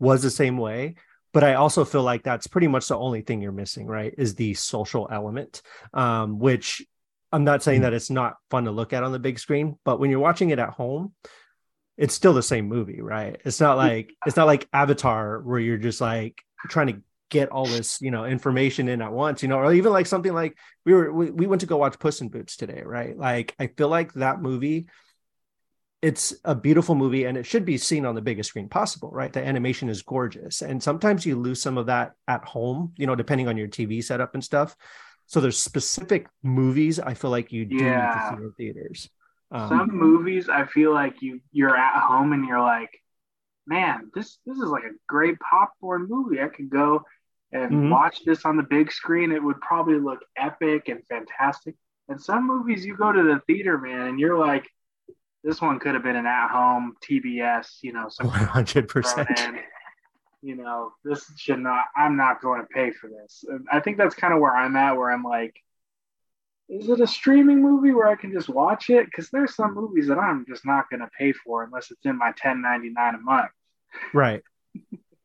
was the same way, but I also feel like that's pretty much the only thing you're missing, right? Is the social element, um, which I'm not saying that it's not fun to look at on the big screen, but when you're watching it at home, it's still the same movie, right? It's not like it's not like Avatar where you're just like trying to get all this, you know, information in at once, you know, or even like something like we were we, we went to go watch Puss in Boots today, right? Like I feel like that movie it's a beautiful movie and it should be seen on the biggest screen possible, right? The animation is gorgeous. And sometimes you lose some of that at home, you know, depending on your TV setup and stuff. So there's specific movies I feel like you do yeah. need to see in theaters. Um, some movies I feel like you you're at home and you're like, man, this this is like a great popcorn movie. I could go and mm-hmm. watch this on the big screen. It would probably look epic and fantastic. And some movies you go to the theater, man, and you're like, this one could have been an at-home TBS, you know, one hundred percent. You know, this should not. I'm not going to pay for this. And I think that's kind of where I'm at. Where I'm like, is it a streaming movie where I can just watch it? Because there's some movies that I'm just not going to pay for unless it's in my 10.99 a month. Right.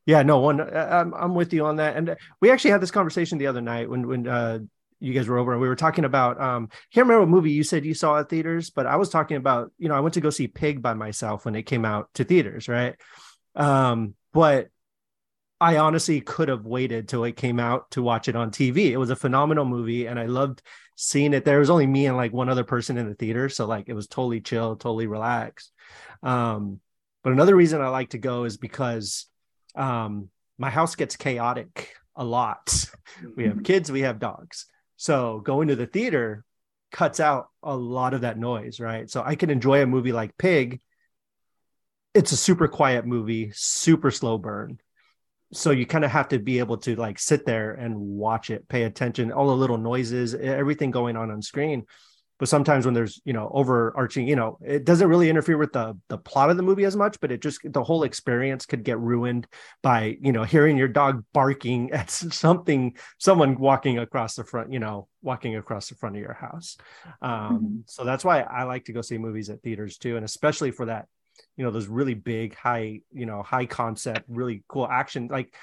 Yeah, no one. I'm I'm with you on that, and we actually had this conversation the other night when when uh, you guys were over and we were talking about. Um, can't remember what movie you said you saw at theaters, but I was talking about. You know, I went to go see Pig by myself when it came out to theaters, right? Um, but I honestly could have waited till it came out to watch it on TV. It was a phenomenal movie, and I loved seeing it. There was only me and like one other person in the theater, so like it was totally chill, totally relaxed. Um, but another reason I like to go is because um, my house gets chaotic a lot. We have kids, we have dogs. So going to the theater cuts out a lot of that noise, right? So I can enjoy a movie like Pig. It's a super quiet movie, super slow burn. So you kind of have to be able to like sit there and watch it, pay attention, all the little noises, everything going on on screen but sometimes when there's you know overarching you know it doesn't really interfere with the the plot of the movie as much but it just the whole experience could get ruined by you know hearing your dog barking at something someone walking across the front you know walking across the front of your house um, mm-hmm. so that's why i like to go see movies at theaters too and especially for that you know those really big high you know high concept really cool action like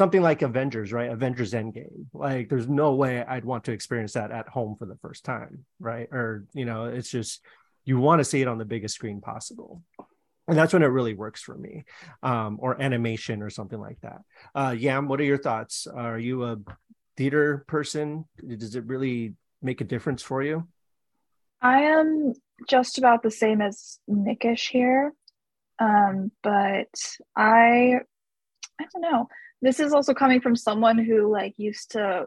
something like Avengers, right? Avengers Endgame. Like there's no way I'd want to experience that at home for the first time, right? Or, you know, it's just you want to see it on the biggest screen possible. And that's when it really works for me. Um, or animation or something like that. Uh Yam, what are your thoughts? Are you a theater person? Does it really make a difference for you? I am just about the same as Nickish here. Um, but I I don't know this is also coming from someone who like used to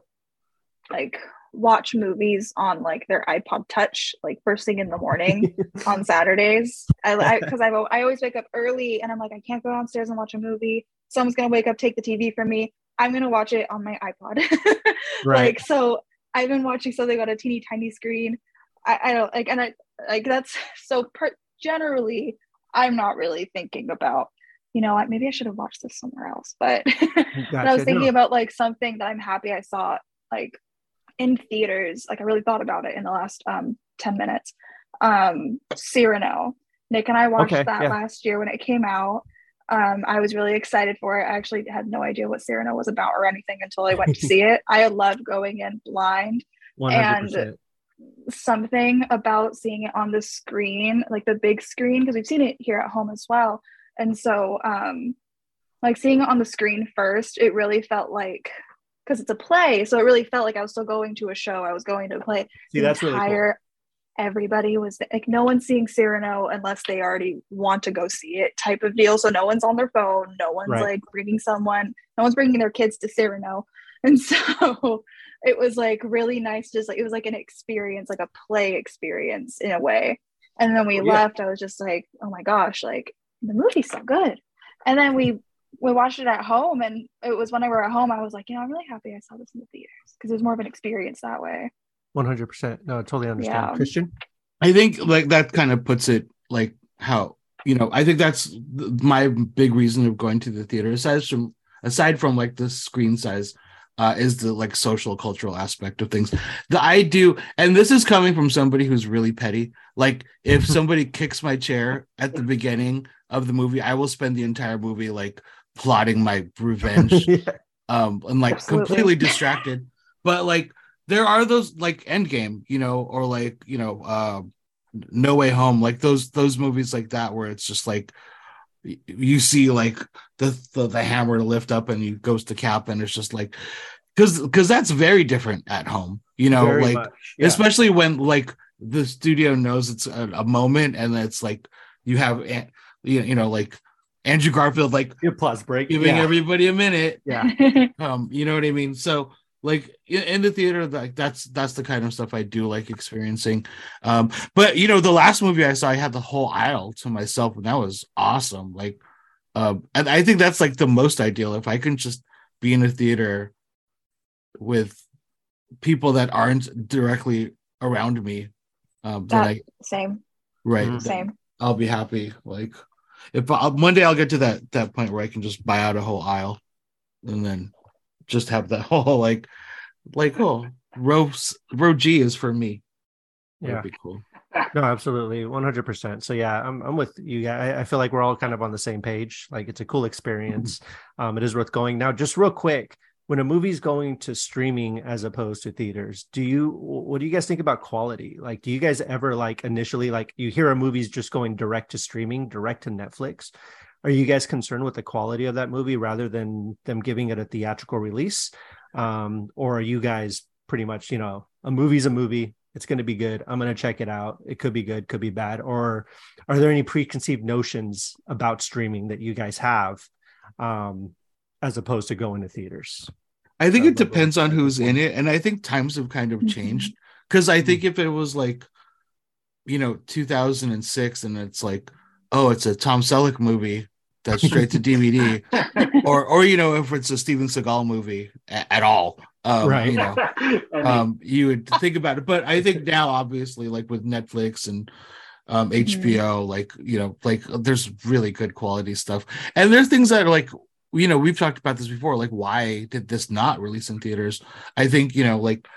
like watch movies on like their iPod Touch like first thing in the morning on Saturdays. I because I, I, I always wake up early and I'm like I can't go downstairs and watch a movie. Someone's gonna wake up, take the TV from me. I'm gonna watch it on my iPod. right. Like so, I've been watching something on a teeny tiny screen. I, I don't like, and I like that's so. Per- generally, I'm not really thinking about you know what, maybe I should have watched this somewhere else. But, gotcha. but I was thinking no. about like something that I'm happy I saw like in theaters. Like I really thought about it in the last um 10 minutes. Um Cyrano. Nick and I watched okay, that yeah. last year when it came out. Um, I was really excited for it. I actually had no idea what Cyrano was about or anything until I went to see it. I loved going in blind 100%. and something about seeing it on the screen, like the big screen, because we've seen it here at home as well. And so, um, like seeing it on the screen first, it really felt like because it's a play, so it really felt like I was still going to a show. I was going to play. See, the that's entire, really cool. Everybody was like, no one's seeing Cyrano unless they already want to go see it, type of deal. So no one's on their phone. No one's right. like bringing someone. No one's bringing their kids to Cyrano, and so it was like really nice. Just like it was like an experience, like a play experience in a way. And then we oh, yeah. left. I was just like, oh my gosh, like the movie's so good. And then we we watched it at home, and it was when I were at home, I was like, you know, I'm really happy I saw this in the theaters because it was more of an experience that way. One hundred percent. No, I totally understand. Yeah. Christian, I think like that kind of puts it like how you know. I think that's my big reason of going to the theater. Aside from aside from like the screen size, uh, is the like social cultural aspect of things that I do. And this is coming from somebody who's really petty. Like if somebody kicks my chair at the beginning of the movie, I will spend the entire movie like plotting my revenge. yeah. Um, and like Absolutely. completely distracted. But like there are those like Endgame, you know, or like, you know, uh No Way Home, like those those movies like that where it's just like you see like the, the the, hammer lift up and he goes to cap and it's just like because because that's very different at home you know very like yeah. especially when like the studio knows it's a, a moment and it's like you have you know like Andrew Garfield like plus break giving yeah. everybody a minute. Yeah. um, you know what I mean? So like in the theater, like that's that's the kind of stuff I do like experiencing. Um, but you know, the last movie I saw, I had the whole aisle to myself, and that was awesome. Like, um, and I think that's like the most ideal if I can just be in a theater with people that aren't directly around me. Um, that, that I same, right? Mm-hmm. Same. I'll be happy. Like if I, one day I'll get to that that point where I can just buy out a whole aisle, and then just have that whole like like oh row row G is for me. That'd yeah, be cool. no, absolutely, one hundred percent. So yeah, I'm I'm with you. I, I feel like we're all kind of on the same page. Like it's a cool experience. Um, it is worth going. Now, just real quick, when a movie's going to streaming as opposed to theaters, do you what do you guys think about quality? Like, do you guys ever like initially like you hear a movie's just going direct to streaming, direct to Netflix? Are you guys concerned with the quality of that movie rather than them giving it a theatrical release? Um, or are you guys pretty much, you know, a movie's a movie, it's going to be good. I'm going to check it out. It could be good, could be bad. Or are there any preconceived notions about streaming that you guys have um, as opposed to going to theaters? I think it depends on who's in it. And I think times have kind of mm-hmm. changed. Because I think if it was like, you know, 2006 and it's like, oh, it's a Tom Selleck movie that's straight to DVD, or, or, you know, if it's a Steven Seagal movie at, at all, um, right. you know um, you would think about it. But i think now obviously like with netflix and um, hbo mm-hmm. like you know like there's really good quality stuff. And there's things that are like you know we've talked about this before like why did this not release in theaters? I think you know like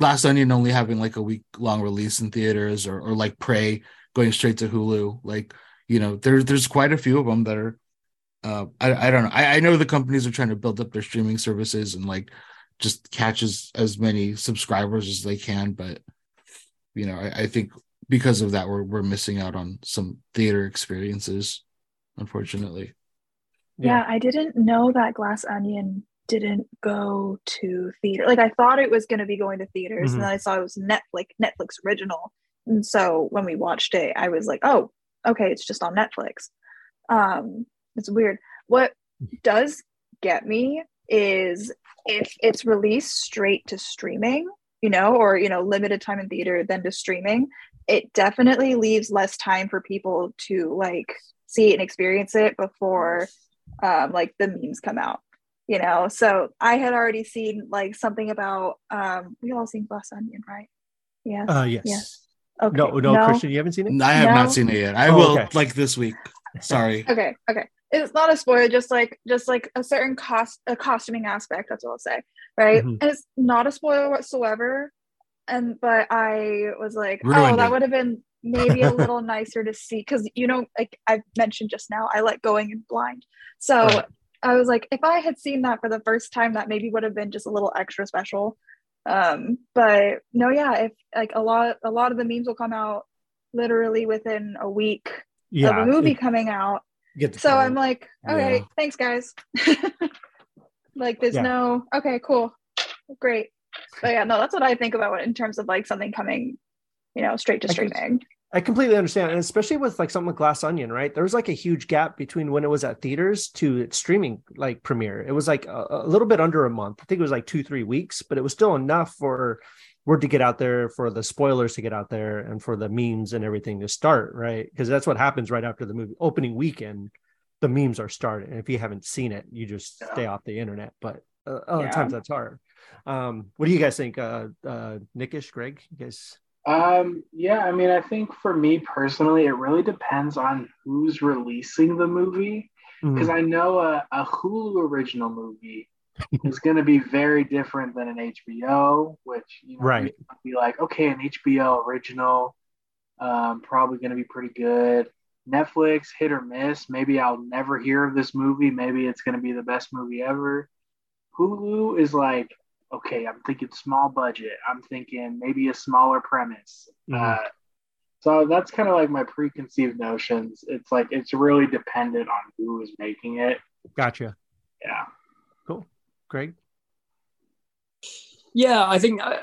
Glass Onion only having like a week long release in theaters or, or like prey going straight to hulu like you know there's there's quite a few of them that are uh, I, I don't know. I, I know the companies are trying to build up their streaming services and like just catches as many subscribers as they can. But you know, I, I think because of that, we're we're missing out on some theater experiences, unfortunately. Yeah, yeah I didn't know that Glass Onion didn't go to theater. Like I thought it was going to be going to theaters, mm-hmm. and then I saw it was Netflix Netflix original. And so when we watched it, I was like, "Oh, okay, it's just on Netflix." Um, it's weird. What does get me is if it's released straight to streaming, you know, or you know, limited time in theater than to streaming, it definitely leaves less time for people to like see and experience it before um, like the memes come out. You know, so I had already seen like something about um we all seen Glass Onion, right? Yeah. Uh yes. Yes. Okay. No, no, no, Christian, you haven't seen it? I have no? not seen it yet. I oh, will okay. like this week. Sorry. okay, okay it's not a spoiler just like just like a certain cost a costuming aspect that's what i'll say right mm-hmm. and it's not a spoiler whatsoever and but i was like oh, Ruined oh that would have been maybe a little nicer to see because you know like i mentioned just now i like going in blind so right. i was like if i had seen that for the first time that maybe would have been just a little extra special um but no yeah if like a lot a lot of the memes will come out literally within a week yeah, of the movie it, coming out so I'm like, okay, yeah. thanks guys. like there's yeah. no okay, cool. Great. But yeah, no, that's what I think about in terms of like something coming, you know, straight to streaming. I completely understand, and especially with like something like Glass Onion, right? There was like a huge gap between when it was at theaters to its streaming like premiere. It was like a, a, little bit under a month. I think it was like two, three weeks, but it was still enough for word to get out there, for the spoilers to get out there, and for the memes and everything to start, right? Because that's what happens right after the movie opening weekend. The memes are started, and if you haven't seen it, you just stay off the internet. But uh, other yeah. times that's hard. Um, what do you guys think, uh, uh, Nickish, Greg? You guys um, yeah, I mean, I think for me personally, it really depends on who's releasing the movie. Because mm-hmm. I know a, a Hulu original movie is going to be very different than an HBO, which you know, right be like, okay, an HBO original, um, probably going to be pretty good. Netflix, hit or miss. Maybe I'll never hear of this movie. Maybe it's going to be the best movie ever. Hulu is like okay, I'm thinking small budget. I'm thinking maybe a smaller premise. Mm-hmm. Uh, so that's kind of like my preconceived notions. It's like it's really dependent on who is making it. Gotcha. Yeah. Cool. Greg. Yeah, I think I,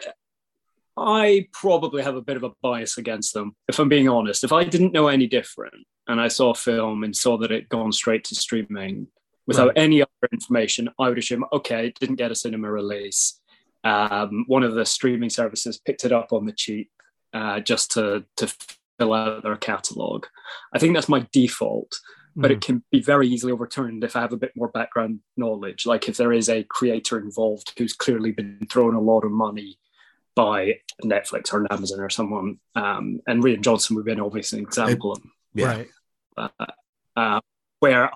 I probably have a bit of a bias against them. If I'm being honest, if I didn't know any different and I saw a film and saw that it gone straight to streaming, without right. any other information, I would assume, okay, it didn't get a cinema release. Um, one of the streaming services picked it up on the cheap uh, just to, to fill out their catalog. I think that's my default, but mm. it can be very easily overturned if I have a bit more background knowledge. Like if there is a creator involved who's clearly been thrown a lot of money by Netflix or Amazon or someone, um, and Rian Johnson would be an obvious example. yeah. Right. Uh, uh, where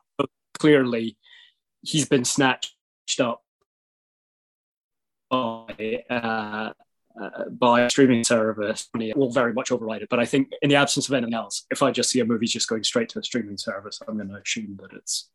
clearly he's been snatched up by uh, uh, by a streaming service will very much override it. But I think in the absence of anything else, if I just see a movie just going straight to a streaming service, I'm going to assume that it's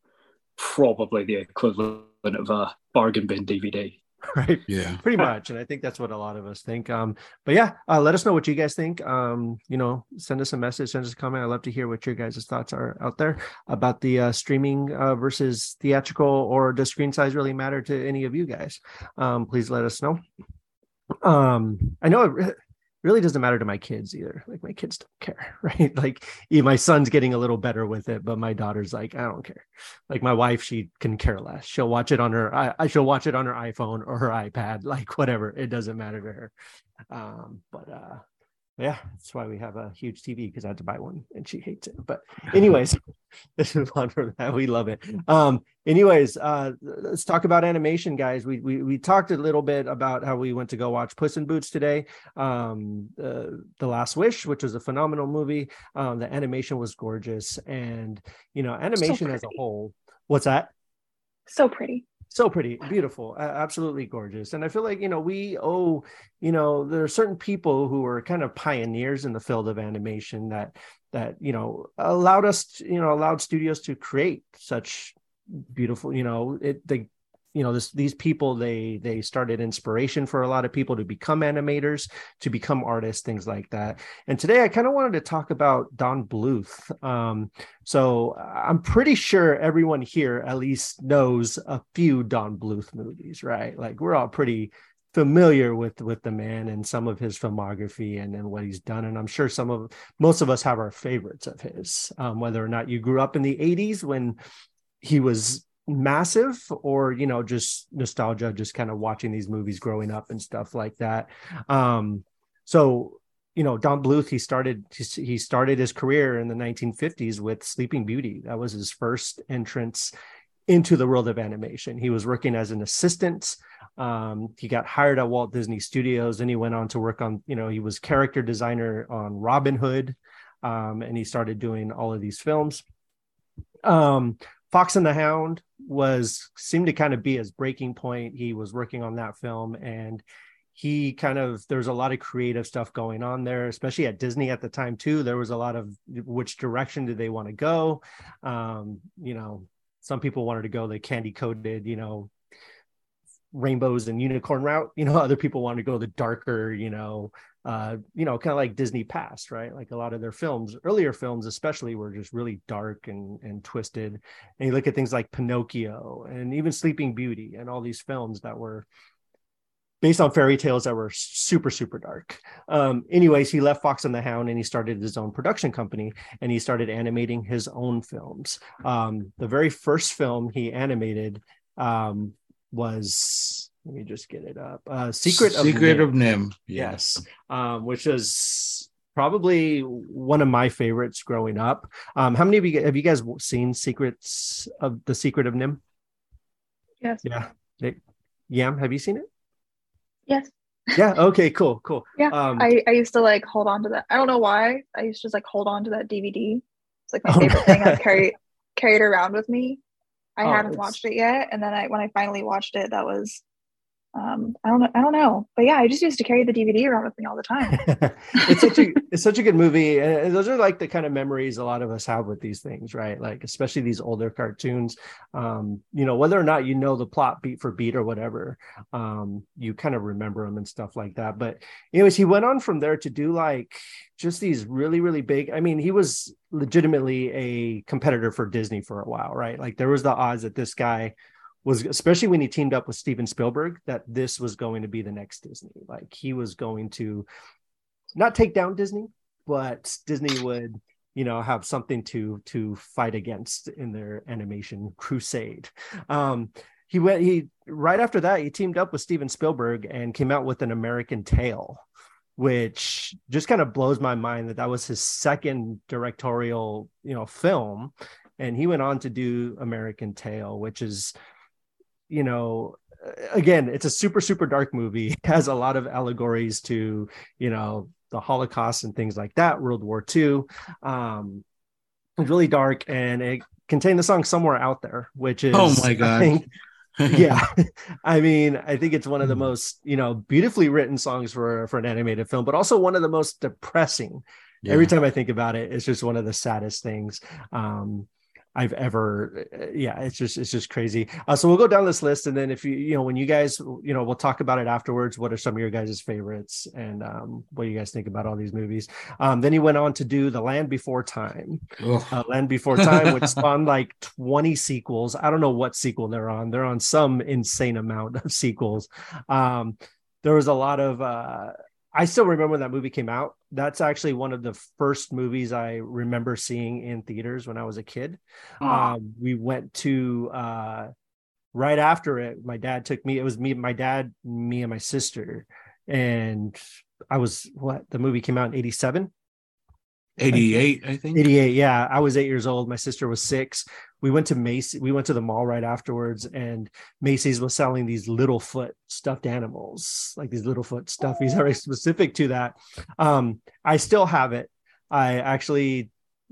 probably the equivalent of a bargain bin DVD. right? Yeah. Pretty much and i think that's what a lot of us think um but yeah uh, let us know what you guys think um you know send us a message send us a comment i'd love to hear what your guys' thoughts are out there about the uh, streaming uh, versus theatrical or does screen size really matter to any of you guys? Um please let us know. Um i know it, really doesn't matter to my kids either. Like my kids don't care, right? Like my son's getting a little better with it, but my daughter's like, I don't care. Like my wife, she can care less. She'll watch it on her, I, she'll watch it on her iPhone or her iPad, like whatever. It doesn't matter to her. Um, but uh, yeah, that's why we have a huge TV because I had to buy one and she hates it. But anyways, let's move on from that. We love it. Um, anyways, uh, let's talk about animation, guys. We, we we talked a little bit about how we went to go watch Puss in Boots today. Um, uh, The Last Wish, which was a phenomenal movie. Um, the animation was gorgeous, and you know, animation so as a whole. What's that? So pretty so pretty beautiful absolutely gorgeous. And i feel like you know we owe you know there are certain people who are kind of pioneers in the field of animation that that you know allowed us to, you know allowed studios to create such beautiful you know it they you know this these people they they started inspiration for a lot of people to become animators to become artists things like that. And today i kind of wanted to talk about don bluth. Um, so i'm pretty sure everyone here at least knows a few don bluth movies right? Like we're all pretty familiar with with the man and some of his filmography and, and what he's done and i'm sure some of most of us have our favorites of his. Um, whether or not you grew up in the 80s when he was massive or you know just nostalgia just kind of watching these movies growing up and stuff like that. Um so you know don bluth he started he started his career in the 1950s with sleeping beauty. That was his first entrance into the world of animation. He was working as an assistant. Um, he got hired at walt disney studios. And he went on to work on you know he was character designer on robin hood um, and he started doing all of these films. Um, Fox and the Hound was seemed to kind of be his breaking point. He was working on that film and he kind of there's a lot of creative stuff going on there especially at disney at the time too. There was a lot of which direction did they want to go? Um you know some people wanted to go the candy coated you know rainbows and unicorn route. You know other people wanted to go the darker you know uh, you know, kind of like Disney past, right? Like a lot of their films, earlier films especially, were just really dark and and twisted. And you look at things like Pinocchio and even Sleeping Beauty and all these films that were based on fairy tales that were super super dark. Um, anyways, he left Fox and the Hound and he started his own production company and he started animating his own films. Um, the very first film he animated um, was let me just get it up. Uh, Secret Secret of NIMH. Of NIMH. Yes, um, which is probably one of my favorites growing up. Um, how many of you have you guys seen Secrets of the Secret of NIMH? Yes. Yeah. They, Yam, have you seen it? Yes. Yeah. Okay. Cool. Cool. Yeah. Um, I, I used to like hold on to that. I don't know why. I used to just like hold on to that DVD. It's like my oh, favorite thing. I carry carried around with me. I oh, haven't watched it yet, and then I when I finally watched it, that was um, I don't know. I don't know, but yeah, I just used to carry the DVD around with me all the time. it's such a it's such a good movie, and those are like the kind of memories a lot of us have with these things, right? Like especially these older cartoons. Um, you know, whether or not you know the plot beat for beat or whatever, um, you kind of remember them and stuff like that. But anyways, he went on from there to do like just these really really big. I mean, he was legitimately a competitor for Disney for a while, right? Like there was the odds that this guy was especially when he teamed up with Steven Spielberg that this was going to be the next Disney. Like he was going to not take down Disney, but Disney would, you know, have something to to fight against in their animation crusade. Um, he went he right after that he teamed up with Steven Spielberg and came out with an American Tail, which just kind of blows my mind that that was his second directorial, you know, film and he went on to do American Tail, which is you know again it's a super super dark movie it has a lot of allegories to you know the holocaust and things like that world war ii um it's really dark and it contained the song somewhere out there which is oh my god yeah, I mean, I think it's one of the hmm. most you know beautifully written songs for for an animated film, but also one of the most depressing. Yeah. Every time I think about it, it's just one of the saddest things. Um, I've ever. Uh, yeah, it's just it's just crazy. Uh, so we'll go down this list, and then if you you know when you guys you know we'll talk about it afterwards. What are some of your guys' favorites, and um, what do you guys think about all these movies? Um, then he went on to do The Land Before Time, uh, Land Before Time, which spawned like twenty sequels. I don't know what sequel they're on. They're on some insane amount of sequels. Um, there was a lot of uh, I still remember when that movie came out. That's actually one of the first movies I remember seeing in theaters when I was a kid. Um, we went to uh, right after it. My dad took me. It was me, my dad, me, and my sister, and I was what the movie came out in '87. 88 i think 88 yeah i was eight years old my sister was six we went to macy we went to the mall right afterwards and macy's was selling these Littlefoot stuffed animals like these Littlefoot stuffies are specific to that. Um i still have it. I actually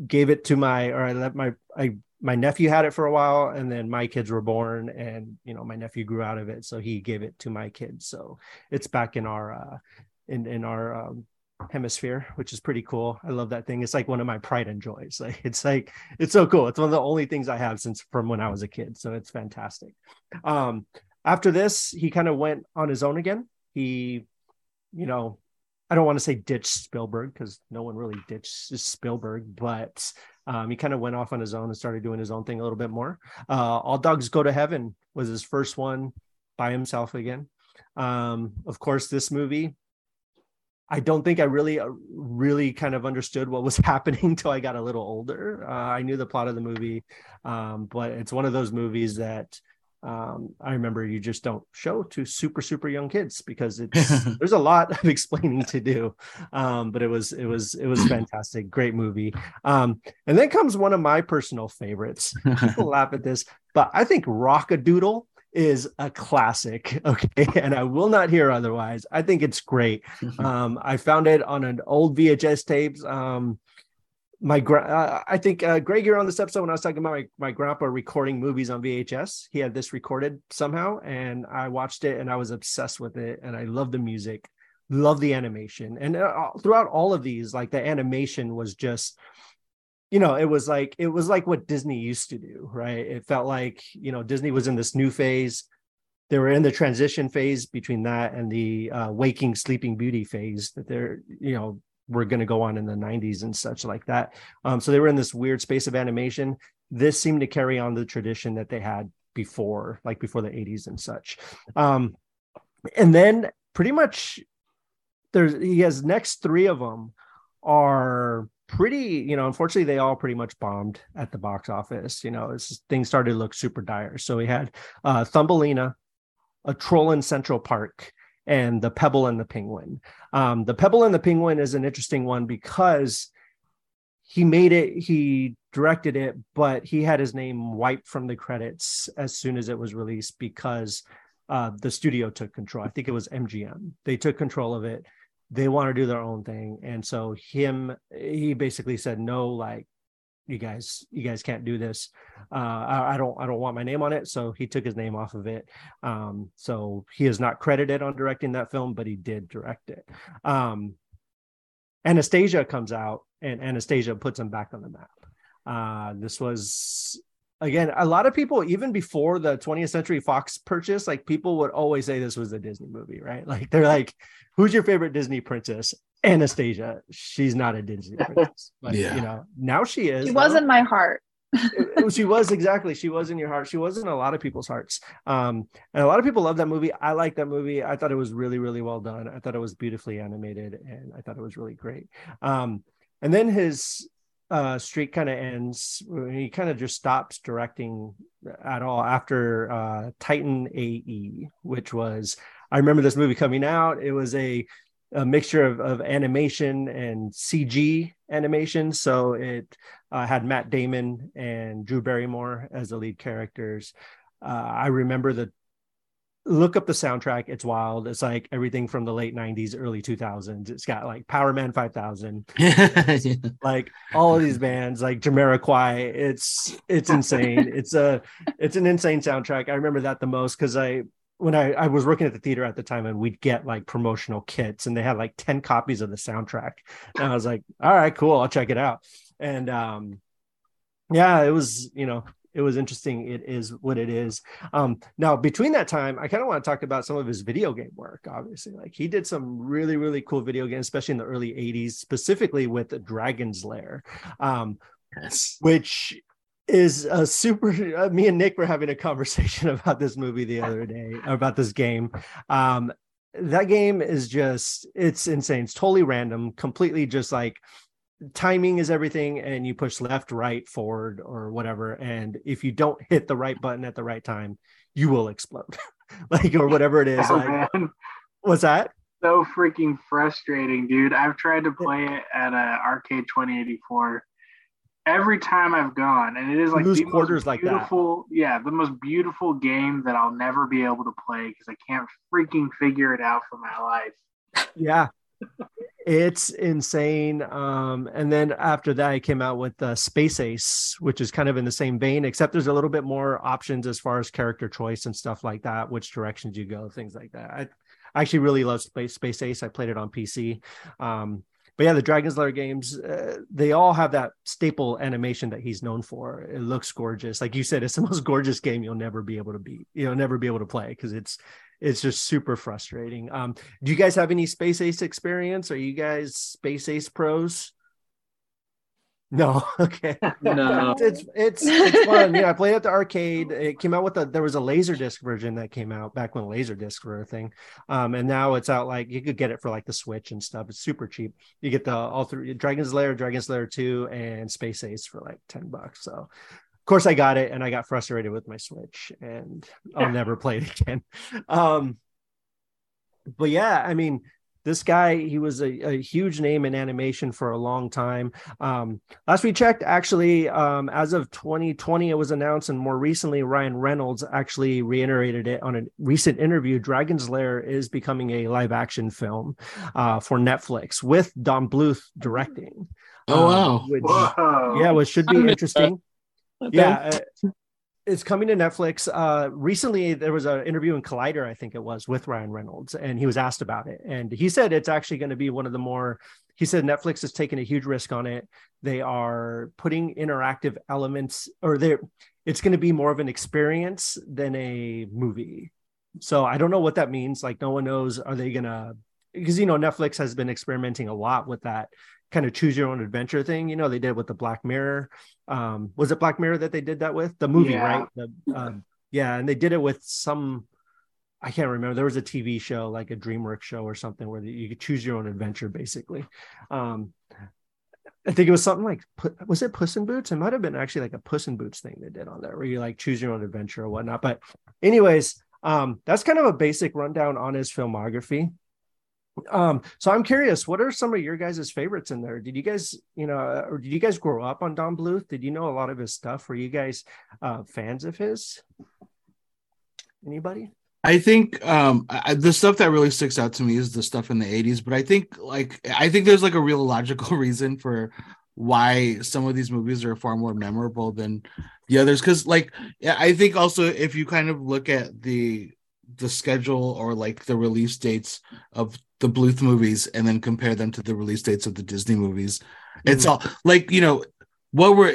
gave it to my or i let my i my nephew had it for a while and then my kids were born and you know my nephew grew out of it so he gave it to my kids. So it's back in our uh in in our um, hemisphere which is pretty cool. I love that thing. It's like one of my pride and joys. Like it's like it's so cool. It's one of the only things i have since from when i was a kid. So it's fantastic. Um after this he kind of went on his own again. He you know i don't want to say ditched spielberg because no one really ditched spielberg but um, he kind of went off on his own and started doing his own thing a little bit more. Uh, all dogs go to heaven was his first one by himself again. Um, of course this movie I don't think I really, uh, really kind of understood what was happening until I got a little older. Uh, I knew the plot of the movie, um, but it's one of those movies that um, I remember you just don't show to super, super young kids because it's there's a lot of explaining to do. Um, but it was, it was, it was fantastic, great movie. Um, and then comes one of my personal favorites. People laugh at this, but I think Rock-a-Doodle is a classic. Okay. And I will not hear otherwise. I think it's great. Um, I found it on an old VHS tapes. Um, my gra- uh, I think uh, Greg, you're on this episode when I was talking about my, my grandpa recording movies on VHS. He had this recorded somehow, and I watched it and I was obsessed with it. And I love the music, love the animation, and uh, throughout all of these, like the animation was just you know it was like it was like what disney used to do right? It felt like you know disney was in this new phase. They were in the transition phase between that and the uh, waking sleeping beauty phase that they're you know were going to go on in the 90s and such like that. Um, so they were in this weird space of animation. This seemed to carry on the tradition that they had before like before the 80s and such. Um, and then pretty much there's he has next three of them are pretty, you know, unfortunately, they all pretty much bombed at the box office. You know, things started to look super dire. So we had uh, Thumbelina, a troll in Central Park, and the Pebble and the Penguin. Um, the Pebble and the Penguin is an interesting one because he made it, he directed it, but he had his name wiped from the credits as soon as it was released because uh, the studio took control. I think it was MGM. They took control of it they want to do their own thing. And so him he basically said no like you guys you guys can't do this. Uh I, I, don't i don't want my name on it. So he took his name off of it. Um so he is not credited on directing that film but he did direct it. Um anastasia comes out and anastasia puts him back on the map. Uh this was again, a lot of people, even before the 20th Century Fox purchase, like people would always say this was a Disney movie, right? Like they're like, "Who's your favorite Disney princess?" Anastasia. She's not a Disney princess, but yeah. you know, now she is. She was in my heart. she was exactly. She was in your heart. She was in a lot of people's hearts. Um, and a lot of people love that movie. I like that movie. I thought it was really, really well done. I thought it was beautifully animated, and I thought it was really great. Um, and then his uh, streak kind of ends. He kind of just stops directing at all after uh, Titan AE, which was I remember this movie coming out. It was a, a mixture of, of animation and CG animation. So it uh, had Matt Damon and Drew Barrymore as the lead characters. Uh, I remember the look up the soundtrack. It's wild. It's like everything from the late 90s, early 2000s. It's got like Powerman 5000, yeah. like all of these bands, like Jamiroquai. It's it's insane. it's a it's an insane soundtrack. I remember that the most because I when I, I was working at the theater at the time and we'd get like promotional kits and they had like 10 copies of the soundtrack. And I was like, all right, cool, I'll check it out. And um yeah, it was, you know, it was interesting. It is what it is. Um, now, between that time, I kind of want to talk about some of his video game work. Obviously, like he did some really, really cool video games, especially in the early '80s, specifically with Dragon's Lair, um, yes. which is a super. Uh, me and Nick were having a conversation about this movie the other day about this game. Um, that game is just it's insane. It's totally random, completely just like timing is everything and you push left right forward or whatever and if you don't hit the right button at the right time you will explode. Like or whatever it is oh, like what's that? So freaking frustrating dude. I've tried to play it at a arcade 2084 every time i've gone and it is like the quarters like beautiful that. yeah the most beautiful game that i'll never be able to play because i can't freaking figure it out for my life. Yeah it's insane. Um, and then after that, I came out with uh, Space Ace, which is kind of in the same vein, except there's a little bit more options as far as character choice and stuff like that, which directions you go, things like that. I, I actually really love Space, Space Ace. I played it on PC. Um, but yeah, the Dragon's Lair games, uh, they all have that staple animation that he's known for. It looks gorgeous. Like you said, it's the most gorgeous game you'll never be able to beat. You'll never be able to play because it's it's just super frustrating. Um, do you guys have any Space Ace experience? Are you guys Space Ace pros? No, okay. No, it's it's it's fun. yeah, I played at the arcade. It came out with a there was a laser disc version that came out back when laser discs were a thing. Um, and now it's out like you could get it for like the Switch and stuff. It's super cheap. You get the all three Dragon's Lair, Dragon's Lair 2, and Space Ace for like 10 bucks. So of course I got it and I got frustrated with my Switch and I'll never play it again. Um, but yeah, I mean, this guy, he was a, a, huge name in animation for a long time. Um, last we checked, actually, um, as of 2020, it was announced, and more recently, Ryan Reynolds actually reiterated it on a recent interview. Dragon's Lair is becoming a live action film uh, for Netflix with Don Bluth directing. Oh, wow. Um, which, yeah, which should be interesting. Yeah, uh, it's coming to Netflix. Uh, recently, there was an interview in Collider, I think it was, with Ryan Reynolds, and he was asked about it, and he said it's actually going to be one of the more. He said Netflix is taking a huge risk on it. They are putting interactive elements, or they're. It's going to be more of an experience than a movie. So I don't know what that means. Like no one knows. Are they gonna? Because you know Netflix has been experimenting a lot with that kind of choose your own adventure thing. You know, they did with the Black Mirror. Um, was it Black Mirror that they did that with the movie, yeah. right? The, um, yeah, and they did it with some. I can't remember. There was a TV show, like a DreamWorks show or something, where you could choose your own adventure, basically. Um, I think it was something like was it Puss in Boots? It might have been actually like a Puss in Boots thing they did on there, where you like choose your own adventure or whatnot. But, anyways, um, that's kind of a basic rundown on his filmography um so i'm curious what are some of your guys' favorites in there? Did you guys you know or did you guys grow up on don bluth? Did you know a lot of his stuff? Were you guys uh fans of his? Anybody? I think um I, the stuff that really sticks out to me is the stuff in the 80s but i think like i think there's like a real logical reason for why some of these movies are far more memorable than the others. Because like i think also if you kind of look at the the schedule or like the release dates of the Bluth movies and then compare them to the release dates of the Disney movies. Mm-hmm. It's all like, you know, what were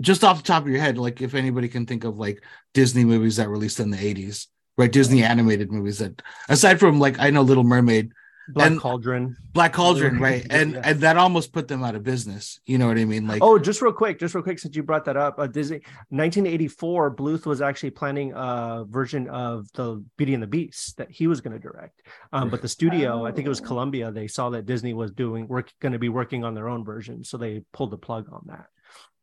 just off the top of your head, like if anybody can think of like Disney movies that released in the 80s, right? Disney animated movies that aside from like I know Little Mermaid Black and Cauldron. Black Cauldron, right? And yeah. and that almost put them out of business. You know what I mean? Like oh, just real quick, just real quick, since you brought that up, uh, Disney, 1984, Bluth was actually planning a version of the Beauty and the Beast that he was going to direct. Um, but the studio, oh. I think it was oh. Columbia, they saw that Disney was doing work, going to be working on their own version, so they pulled the plug on that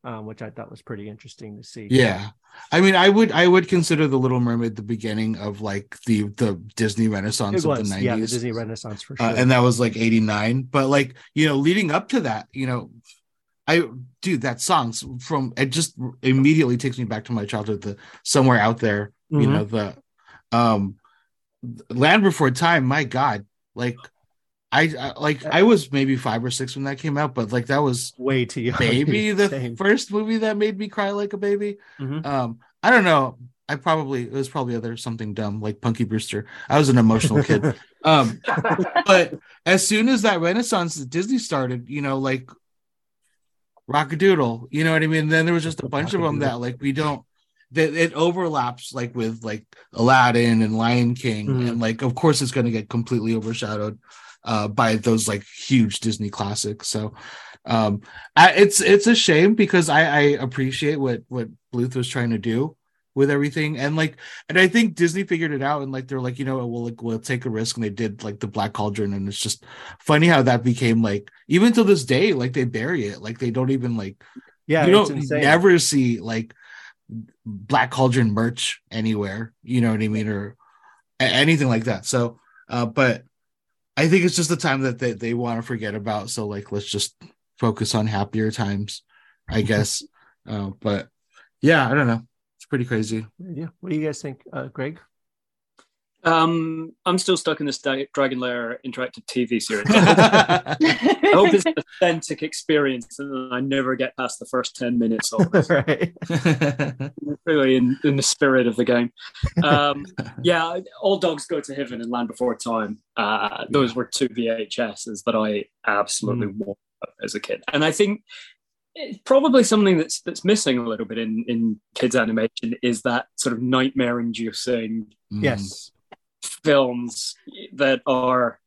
um, which I thought was pretty interesting to see. Yeah, I mean, I would I would consider the Little Mermaid the beginning of like the the Disney Renaissance of the nineties. Yeah, the Disney Renaissance for uh, sure. Uh, and that was like eighty nine. But like you know, leading up to that, you know, I dude that songs from it just immediately takes me back to my childhood. The somewhere out there, mm-hmm. you know the um Land Before Time, my God, like I, I, like I was maybe five or six when that came out, but like that was way too young. Maybe the Same. first movie that made me cry like a baby. Mm-hmm. Um, I don't know. I probably it was probably other something dumb like Punky Brewster. I was an emotional kid. Um, but as soon as that Renaissance at Disney started, you know, like Rock-a-Doodle, you know what I mean? then there was just a bunch of them that like we don't that it overlaps like with like Aladdin and Lion King, mm-hmm. and like of course it's going to get completely overshadowed uh, by those like huge Disney classics. So um, I, it's it's a shame because I, I appreciate what what Bluth was trying to do with everything. And like and i think disney figured it out and like they're like you know we'll like we'll take a risk. And they did like the black cauldron. And it's just funny how that became like even to this day like they bury it. Like they don't even like yeah you don't never see like black cauldron merch anywhere. You know what i mean? Or anything like that. So uh but i think it's just the time that they, they want to forget about so like let's just focus on happier times i guess. Uh but yeah i don't know. It's pretty crazy. Yeah what do you guys think? Uh greg um, I'm still stuck in this Dragon Lair interactive TV series. I hope it's an authentic experience, and I never get past the first ten minutes of it. right. really, in, in the spirit of the game. Um, yeah, all dogs go to heaven and Land Before Time. Uh, those were two VHSs that I absolutely mm. wanted as a kid, and I think it's probably something that's that's missing a little bit in in kids animation is that sort of nightmare inducing yes films that are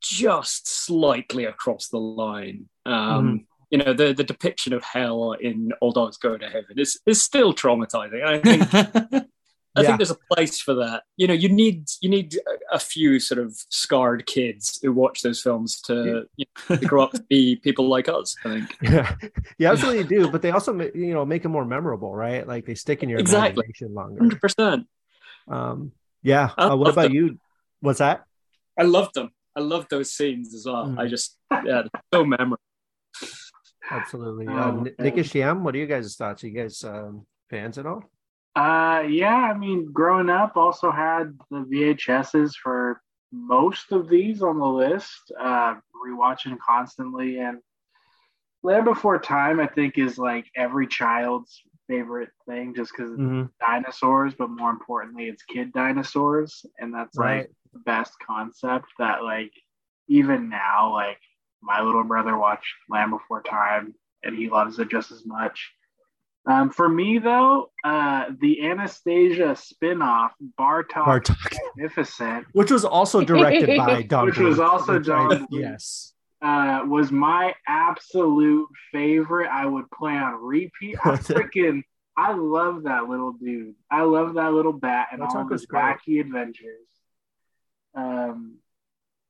just slightly across the line. Um, mm. You know, the, the depiction of hell in All Dogs Go to Heaven is, is still traumatizing. I think I yeah. think there's a place for that. You know, you need you need a, few sort of scarred kids who watch those films to, you know, to grow up to be people like us. I think. Yeah, you absolutely do. But they also, you know, make them more memorable, right? Like they stick in your exactly. imagination longer. Hundred percent. Um, yeah. Uh, what about them. you? What's that? I loved them. I loved those scenes as well. Mm. I just, yeah, so memorable. Absolutely. Uh, oh, Nick and Shiam, what are you guys' thoughts? Are you guys um, fans at all? Uh, yeah. I mean, growing up, also had the VHSs for most of these on the list. Uh, rewatching constantly, and Land Before Time, I think, is like every child's favorite thing just because mm-hmm. dinosaurs, but more importantly, it's kid dinosaurs. And that's right. like the best concept that, like, even now, like, my little brother watched Land Before Time and he loves it just as much. Um, for me, though, uh, the Anastasia spinoff, Bartok, Bartok. Magnificent, which was also directed by Don, which was also Don, yes, uh, was my absolute favorite. I would play on repeat. I freaking I love that little dude. I love that little bat and all his wacky adventures. Um,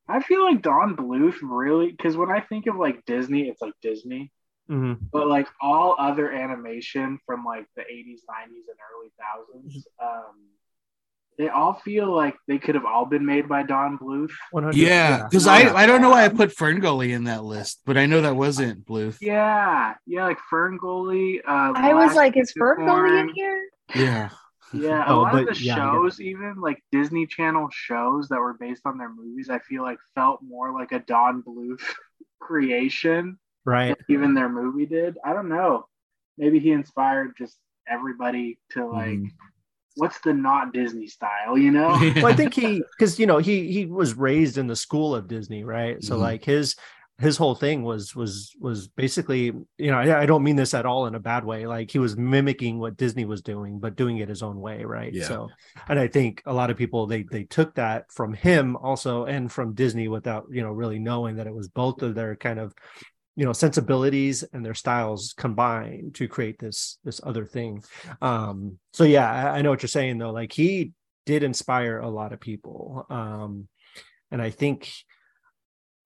I feel like Don Bluth really because when I think of like Disney, it's like Disney. Mm-hmm. But like all other animation from like the 80s, 90s, and early thousands, um, they all feel like they could have all been made by Don Bluth. Yeah, because. I I don't know why I put Ferngully in that list, but I know that wasn't Bluth. Yeah, yeah, like Ferngully. Uh, I was like, is Ferngully in here? Yeah. Yeah, a oh, lot but, of the yeah, shows, even like Disney Channel shows that were based on their movies, I feel like felt more like a Don Bluth creation, right? Even their movie did. I don't know. Maybe he inspired just everybody to like mm what's the not Disney style, you know? well, I think he because you know he he was raised in the school of Disney, right? So mm-hmm. like his his whole thing was was was basically you know I, I, don't mean this at all in a bad way like he was mimicking what disney was doing but doing it his own way right yeah. so and i think a lot of people they they took that from him also and from disney without you know really knowing that it was both of their kind of you know sensibilities and their styles combine to create this this other thing. Um so yeah I, I, know what you're saying though. Like he did inspire a lot of people. Um and i think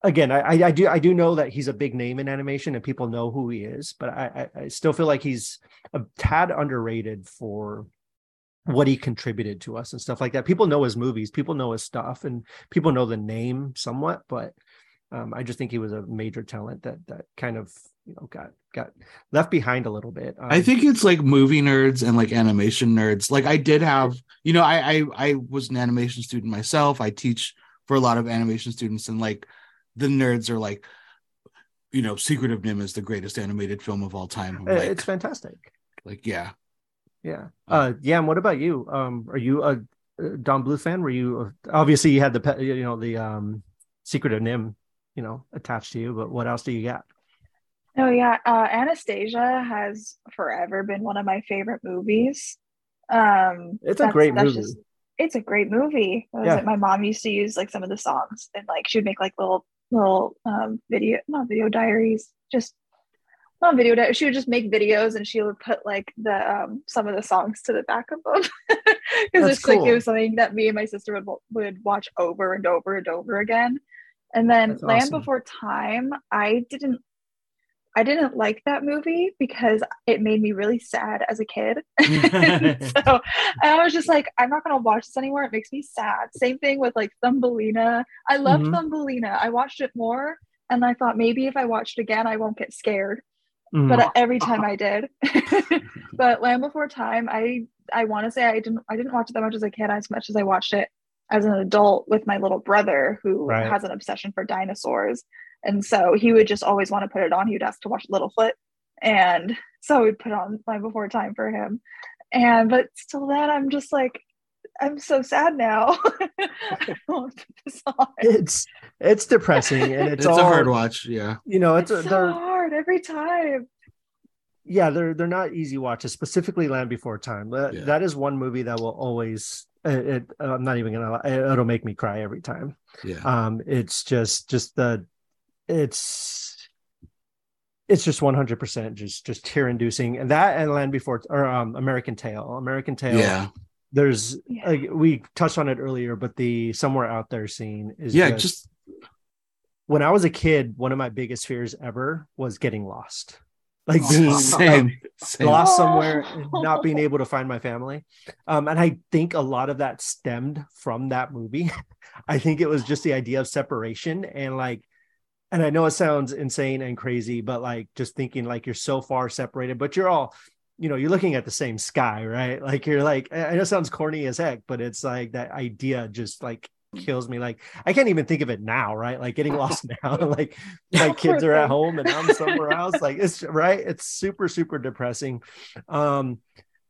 again I, I do i do know that he's a big name in animation and people know who he is but i i still feel like he's a tad underrated for what he contributed to us and stuff like that. People know his movies people know his stuff and people know the name somewhat but um, I just think he was a major talent that that kind of you know got got left behind a little bit. Um, I think it's like movie nerds and like animation nerds. Like I did have, you know, I I I was an animation student myself. I teach for a lot of animation students, and like the nerds are like, you know, Secret of NIMH is the greatest animated film of all time. Like, it's fantastic. Like yeah, yeah. Uh, yeah. And what about you? Um, are you a Don Bluth fan? Were you obviously you had the you know the um Secret of NIMH, you know, attached to you, but what else do you got? Oh yeah, uh, Anastasia has forever been one of my favorite movies. Um, it's a great movie. Just, it's a great movie. Yeah. My mom used to use like some of the songs, and like she would make like little little um, video, not video diaries, just not video. Di- she would just make videos, and she would put like the um, some of the songs to the back of them because it's cool. like it was something that me and my sister would would watch over and over and over again. And then That's Land awesome. Before Time, I didn't I didn't like that movie because it made me really sad as a kid. so I was just like, I'm not gonna watch this anymore. It makes me sad. Same thing with like Thumbelina. I loved mm-hmm. Thumbelina. I watched it more and I thought maybe if I watched it again, I won't get scared. Mm-hmm. But every time I did. but Land Before Time, I I want to say I didn't I didn't watch it that much as a kid as much as I watched it as an adult with my little brother who right. has an obsession for dinosaurs and so he would just always want to put it on. He would ask to watch Littlefoot. And so we'd put on Land Before Time for him. And but still then I'm just like, I'm so sad now. it's it's depressing and it's, it's all, a hard watch. Yeah, you know, it's, it's a, so hard every time. Yeah, they're they're not easy watches. Specifically, Land Before Time. That, yeah. that is one movie that will always. It, it, I'm not even gonna. It'll make me cry every time. Yeah. Um. It's just just the it's it's just 100% just just tear inducing and that and land before or um american tail american tail yeah there's yeah. Like, we touched on it earlier but the somewhere out there scene is yeah just, just when i was a kid one of my biggest fears ever was getting lost like oh, being same, same. lost somewhere and not being able to find my family um and i think a lot of that stemmed from that movie i think it was just the idea of separation and like and I know it sounds insane and crazy, but like just thinking like you're so far separated, but you're all, you know, you're looking at the same sky, right? Like you're like, I know it sounds corny as heck, but it's like that idea just like kills me. Like I can't even think of it now, right? Like getting lost now, like my kids are at home and I'm somewhere else. Like it's right. It's super, super depressing. Um,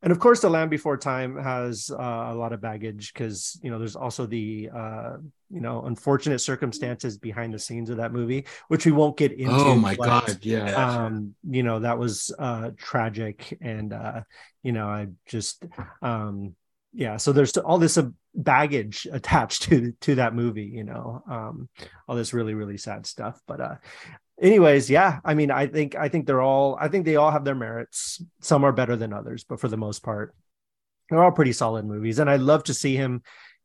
and of course the land before time has uh, a lot of baggage because you know there's also the uh, you know unfortunate circumstances behind the scenes of that movie which we won't get into oh my but, god yeah um you know that was uh tragic and uh you know i just um yeah so there's all this uh, baggage attached to to that movie you know um all this really really sad stuff but uh anyways yeah i mean i think i think they're all i think they all have their merits. Some are better than others but for the most part they're all pretty solid movies and i'd love to see him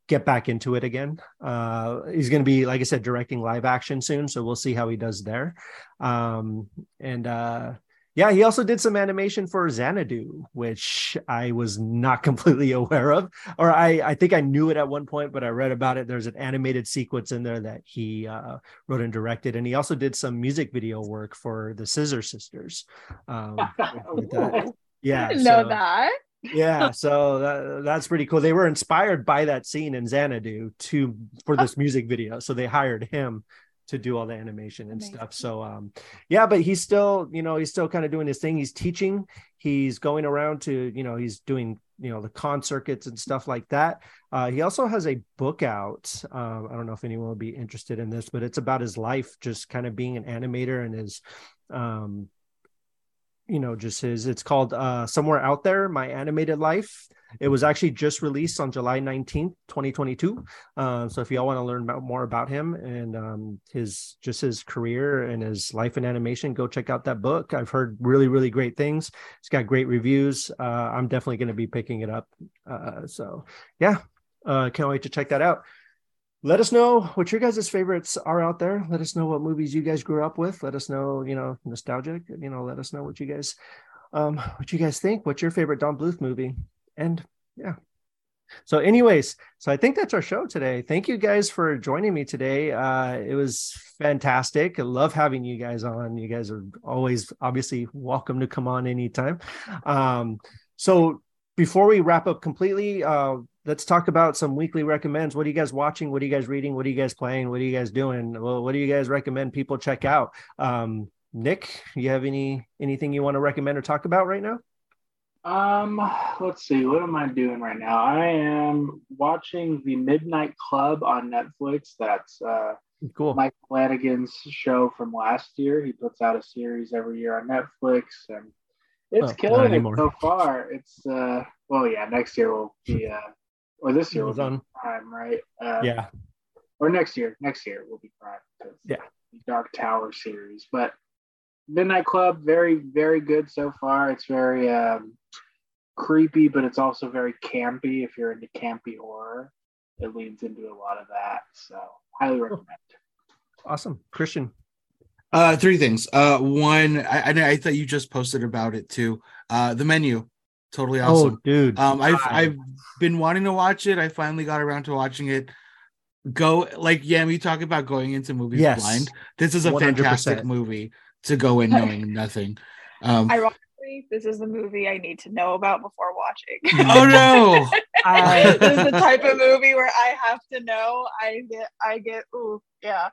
get back into it again. Uh he's going to be like i said directing live action soon so we'll see how he does there. Um and uh yeah, he also did some animation for Xanadu, which I was not completely aware of, or I, I think I knew it at one point, but I read about it. There's an animated sequence in there that he uh, wrote and directed, and he also did some music video work for the Scissor Sisters. Um, yeah, I know so, that. yeah, so that, that's pretty cool. They were inspired by that scene in Xanadu to for this music video, so they hired him to do all the animation and Amazing. stuff. So um yeah, but he's still, you know, he's still kind of doing his thing. He's teaching, he's going around to, you know, he's doing, you know, the con circuits and stuff like that. Uh he also has a book out. Um, I don't know if anyone will be interested in this, but it's about his life just kind of being an animator and his um you know just his it's called uh somewhere out there my animated life it was actually just released on July 19th, 2022. Uh, so if y'all want to learn about, more about him and um, his just his career and his life in animation, go check out that book. I've heard really, really great things. It's got great reviews. Uh, I'm definitely going to be picking it up. Uh, so yeah, uh, can't wait to check that out. Let us know what your guys' favorites are out there. Let us know what movies you guys grew up with. Let us know, you know, nostalgic. You know, let us know what you guys um what you guys think what's your favorite don bluth movie and yeah so anyways so i think that's our show today thank you guys for joining me today uh it was fantastic. I love having you guys on. You guys are always obviously welcome to come on anytime. Um, so before we wrap up completely, uh, let's talk about some weekly recommends. What are you guys watching? What are you guys reading? What are you guys playing? What are you guys doing? Well, what do you guys recommend people check out? Um, Nick, you have any anything you want to recommend or talk about right now? Um, let's see. What am I doing right now? I am watching the Midnight Club on Netflix. That's uh, cool. Mike Flanagan's show from last year. He puts out a series every year on Netflix, and it's oh, killing it so far. It's uh, well, yeah. Next year will be uh, or this year will be on Prime, right? Uh, yeah. Or next year. Next year will be Prime. Yeah. Dark Tower series, but Midnight Club, very, very good so far. It's very um, creepy, but it's also very campy. If you're into campy horror, it leans into a lot of that. So, highly recommend. Awesome, Christian. Uh, three things. Uh, one, I, I thought you just posted about it too. Uh, the menu, totally oh, awesome, oh, dude. Um, I've I've been wanting to watch it. I finally got around to watching it. Go like yeah, we talk about going into movies yes. blind. This is a 100%. fantastic movie to go in knowing nothing. Um, Ironically, this is the movie I need to know about before watching. oh no! I, this is the type of movie where I have to know. I get, I get, ooh, yeah.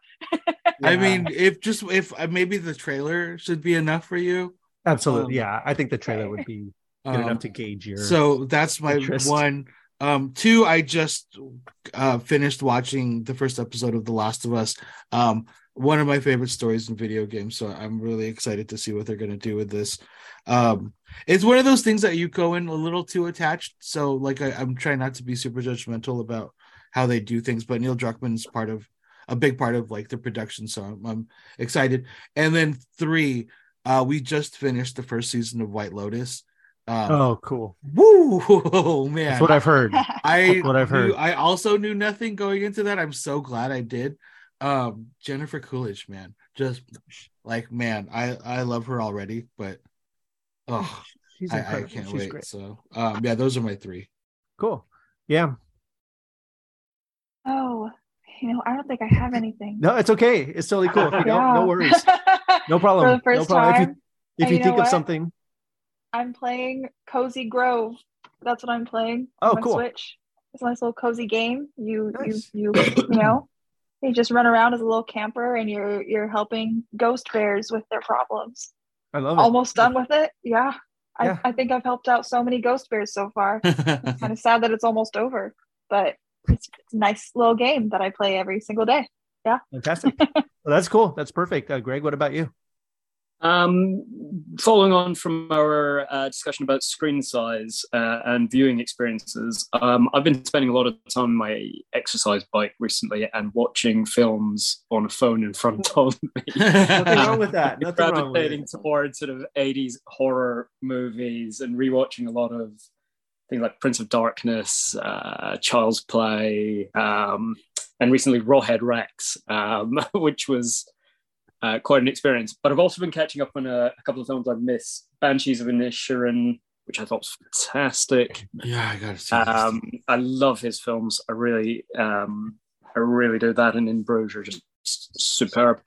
I mean, if just if uh, maybe the trailer should be enough for you. Absolutely, um, yeah. I think the trailer would be good um, enough to gauge your. So that's my interest. one. Um, two, I just uh, finished watching the first episode of The Last of Us. Um, one of my favorite stories in video games. So I'm really excited to see what they're going to do with this. Um, it's one of those things that you go in a little too attached. So like I, am trying not to be super judgmental about how they do things, but Neil Druckmann's part of a big part of like the production. So I'm, I'm excited. And then three, uh, we just finished the first season of White Lotus. Um, oh, cool! Woo, oh, man, that's what I've heard. I that's what I've heard. Knew, I also knew nothing going into that. I'm so glad I did um jennifer coolidge man just like man i i love her already but oh She's I, I, can't She's wait great. so um yeah those are my three. Cool. Yeah. Oh you know i don't think i have anything. No it's okay. It's totally cool. Yeah. no, no worries. No problem For the first no problem. Time, if you, if you think of what? something. I'm playing cozy grove. That's what i'm playing. Oh cool. Switch. It's a nice little cozy game. You nice. you you you know you just run around as a little camper and you're you're helping ghost bears with their problems. I love it. Almost done with it. Yeah. yeah. I, I think I've helped out so many ghost bears so far. it's kind of sad that it's almost over, but it's, it's, a nice little game that I play every single day. Yeah. Fantastic. well, that's cool. That's perfect. Uh, Greg, what about you? Um, following on from our uh, discussion about screen size uh, and viewing experiences, um, I've been spending a lot of time on my exercise bike recently and watching films on a phone in front of me. Nothing wrong with that. Nothing wrong with gravitating towards sort of 80s horror movies and rewatching a lot of things like Prince of Darkness, uh, Child's Play, um, and recently Rawhead Rex, um, which was uh, quite an experience. But I've also been catching up on a, a couple of films I've missed. Banshees of Inisherin, which I thought was fantastic. Yeah, I got to see. um, I love his films. I really, um, I really do that. And in Bruges are just superb.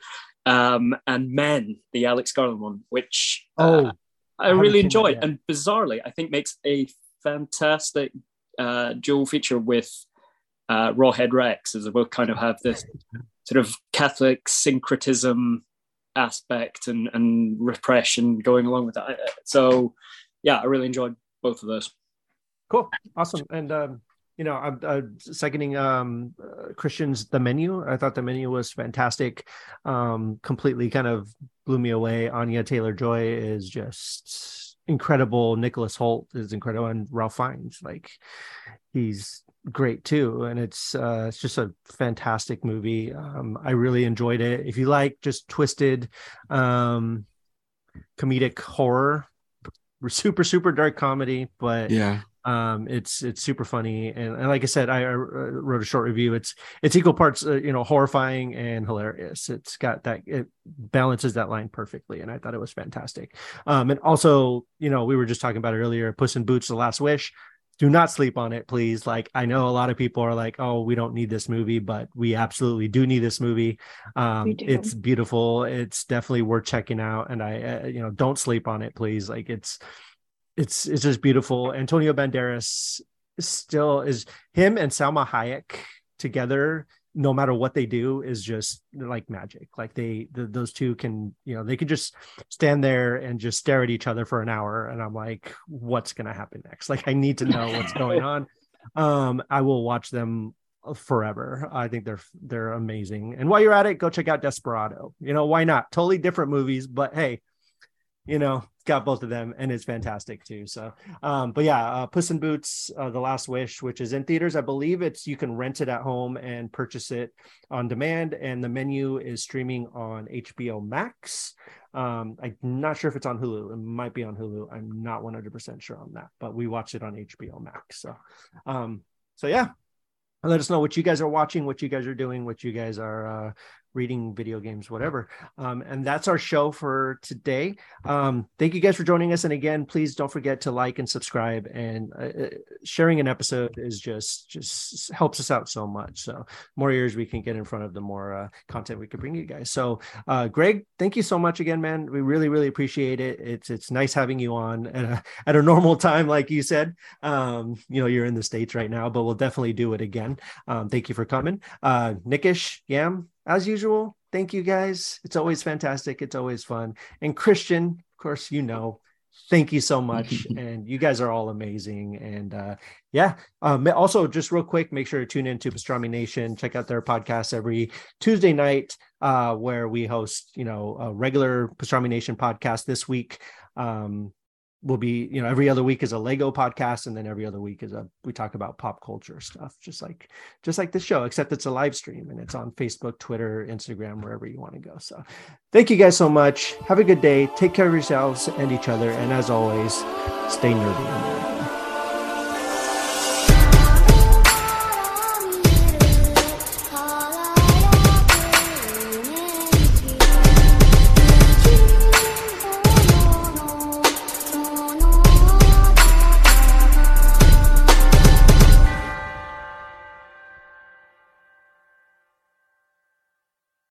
Um, and Men, the Alex Garland one, which uh, oh, I, I really enjoyed, and bizarrely, I think makes a fantastic uh, dual feature with uh, Rawhead Rex, as they both kind of have this sort of Catholic syncretism aspect and, and repression going along with that. So, yeah, I really enjoyed both of those. Cool, awesome, and um, you know, I'm, I'm seconding um, uh, Christian's the menu. I thought the menu was fantastic. Um, completely kind of blew me away. Anya Taylor Joy is just incredible. Nicholas Hoult is incredible, and Ralph Fiennes, like he's great too and it's uh it's just a fantastic movie um i really enjoyed it. If you like just twisted um comedic horror super super dark comedy but yeah. um it's it's super funny and, and like i said I, I, wrote a short review. It's it's equal parts uh, you know horrifying and hilarious. It's got that it balances that line perfectly and i thought it was fantastic. Um and also you know we were just talking about it earlier puss in boots the last wish do not sleep on it, please. Like I know a lot of people are like, "Oh, we don't need this movie," but we absolutely do need this movie. Um, it's beautiful. It's definitely worth checking out, and I, uh, you know, don't sleep on it, please. Like it's, it's, it's just beautiful. Antonio Banderas still is him and Salma Hayek together no matter what they do is just like magic. Like they the, those two can you know they could just stand there and just stare at each other for an hour and i'm like what's going to happen next? Like i need to know what's going on. Um i will watch them forever. I think they're they're amazing. And while you're at it go check out desperado. You know why not? Totally different movies but hey you know got both of them and it's fantastic too. So um but yeah uh, puss in boots uh, the last wish which is in theaters i believe it's you can rent it at home and purchase it on demand. And the menu is streaming on hbo max. Um i'm not sure if it's on hulu. It might be on hulu. I'm not 100% sure on that but we watched it on hbo max. So um so yeah let us know what you guys are watching what you guys are doing what you guys are uh, reading video games, whatever. Um, and that's our show for today. Um, thank you guys for joining us. And again, please don't forget to like and subscribe. And uh, uh, sharing an episode is just just helps us out so much. So more ears we can get in front of, the more uh, content we can bring you guys. So uh, Greg, thank you so much again, man. We really really appreciate it. It's it's nice having you on at a, at a normal time, like you said. Um, you know, you're in the states right now, but we'll definitely do it again. Um, thank you for coming, uh, Nickish Yam as usual, thank you guys. It's always fantastic. It's always fun. And Christian, of course, you know, thank you so much. and you guys are all amazing. And uh, yeah, um, also just real quick, make sure to tune in to Pastrami Nation. Check out their podcast every Tuesday night, uh, where we host, you know, a regular Pastrami Nation podcast this week. Um, will be you know every other week is a lego podcast and then every other week is a we talk about pop culture stuff just like just like this show except it's a live stream and it's on facebook twitter instagram wherever you want to go. So thank you guys so much. Have a good day. Take care of yourselves and each other. And as always stay nerdy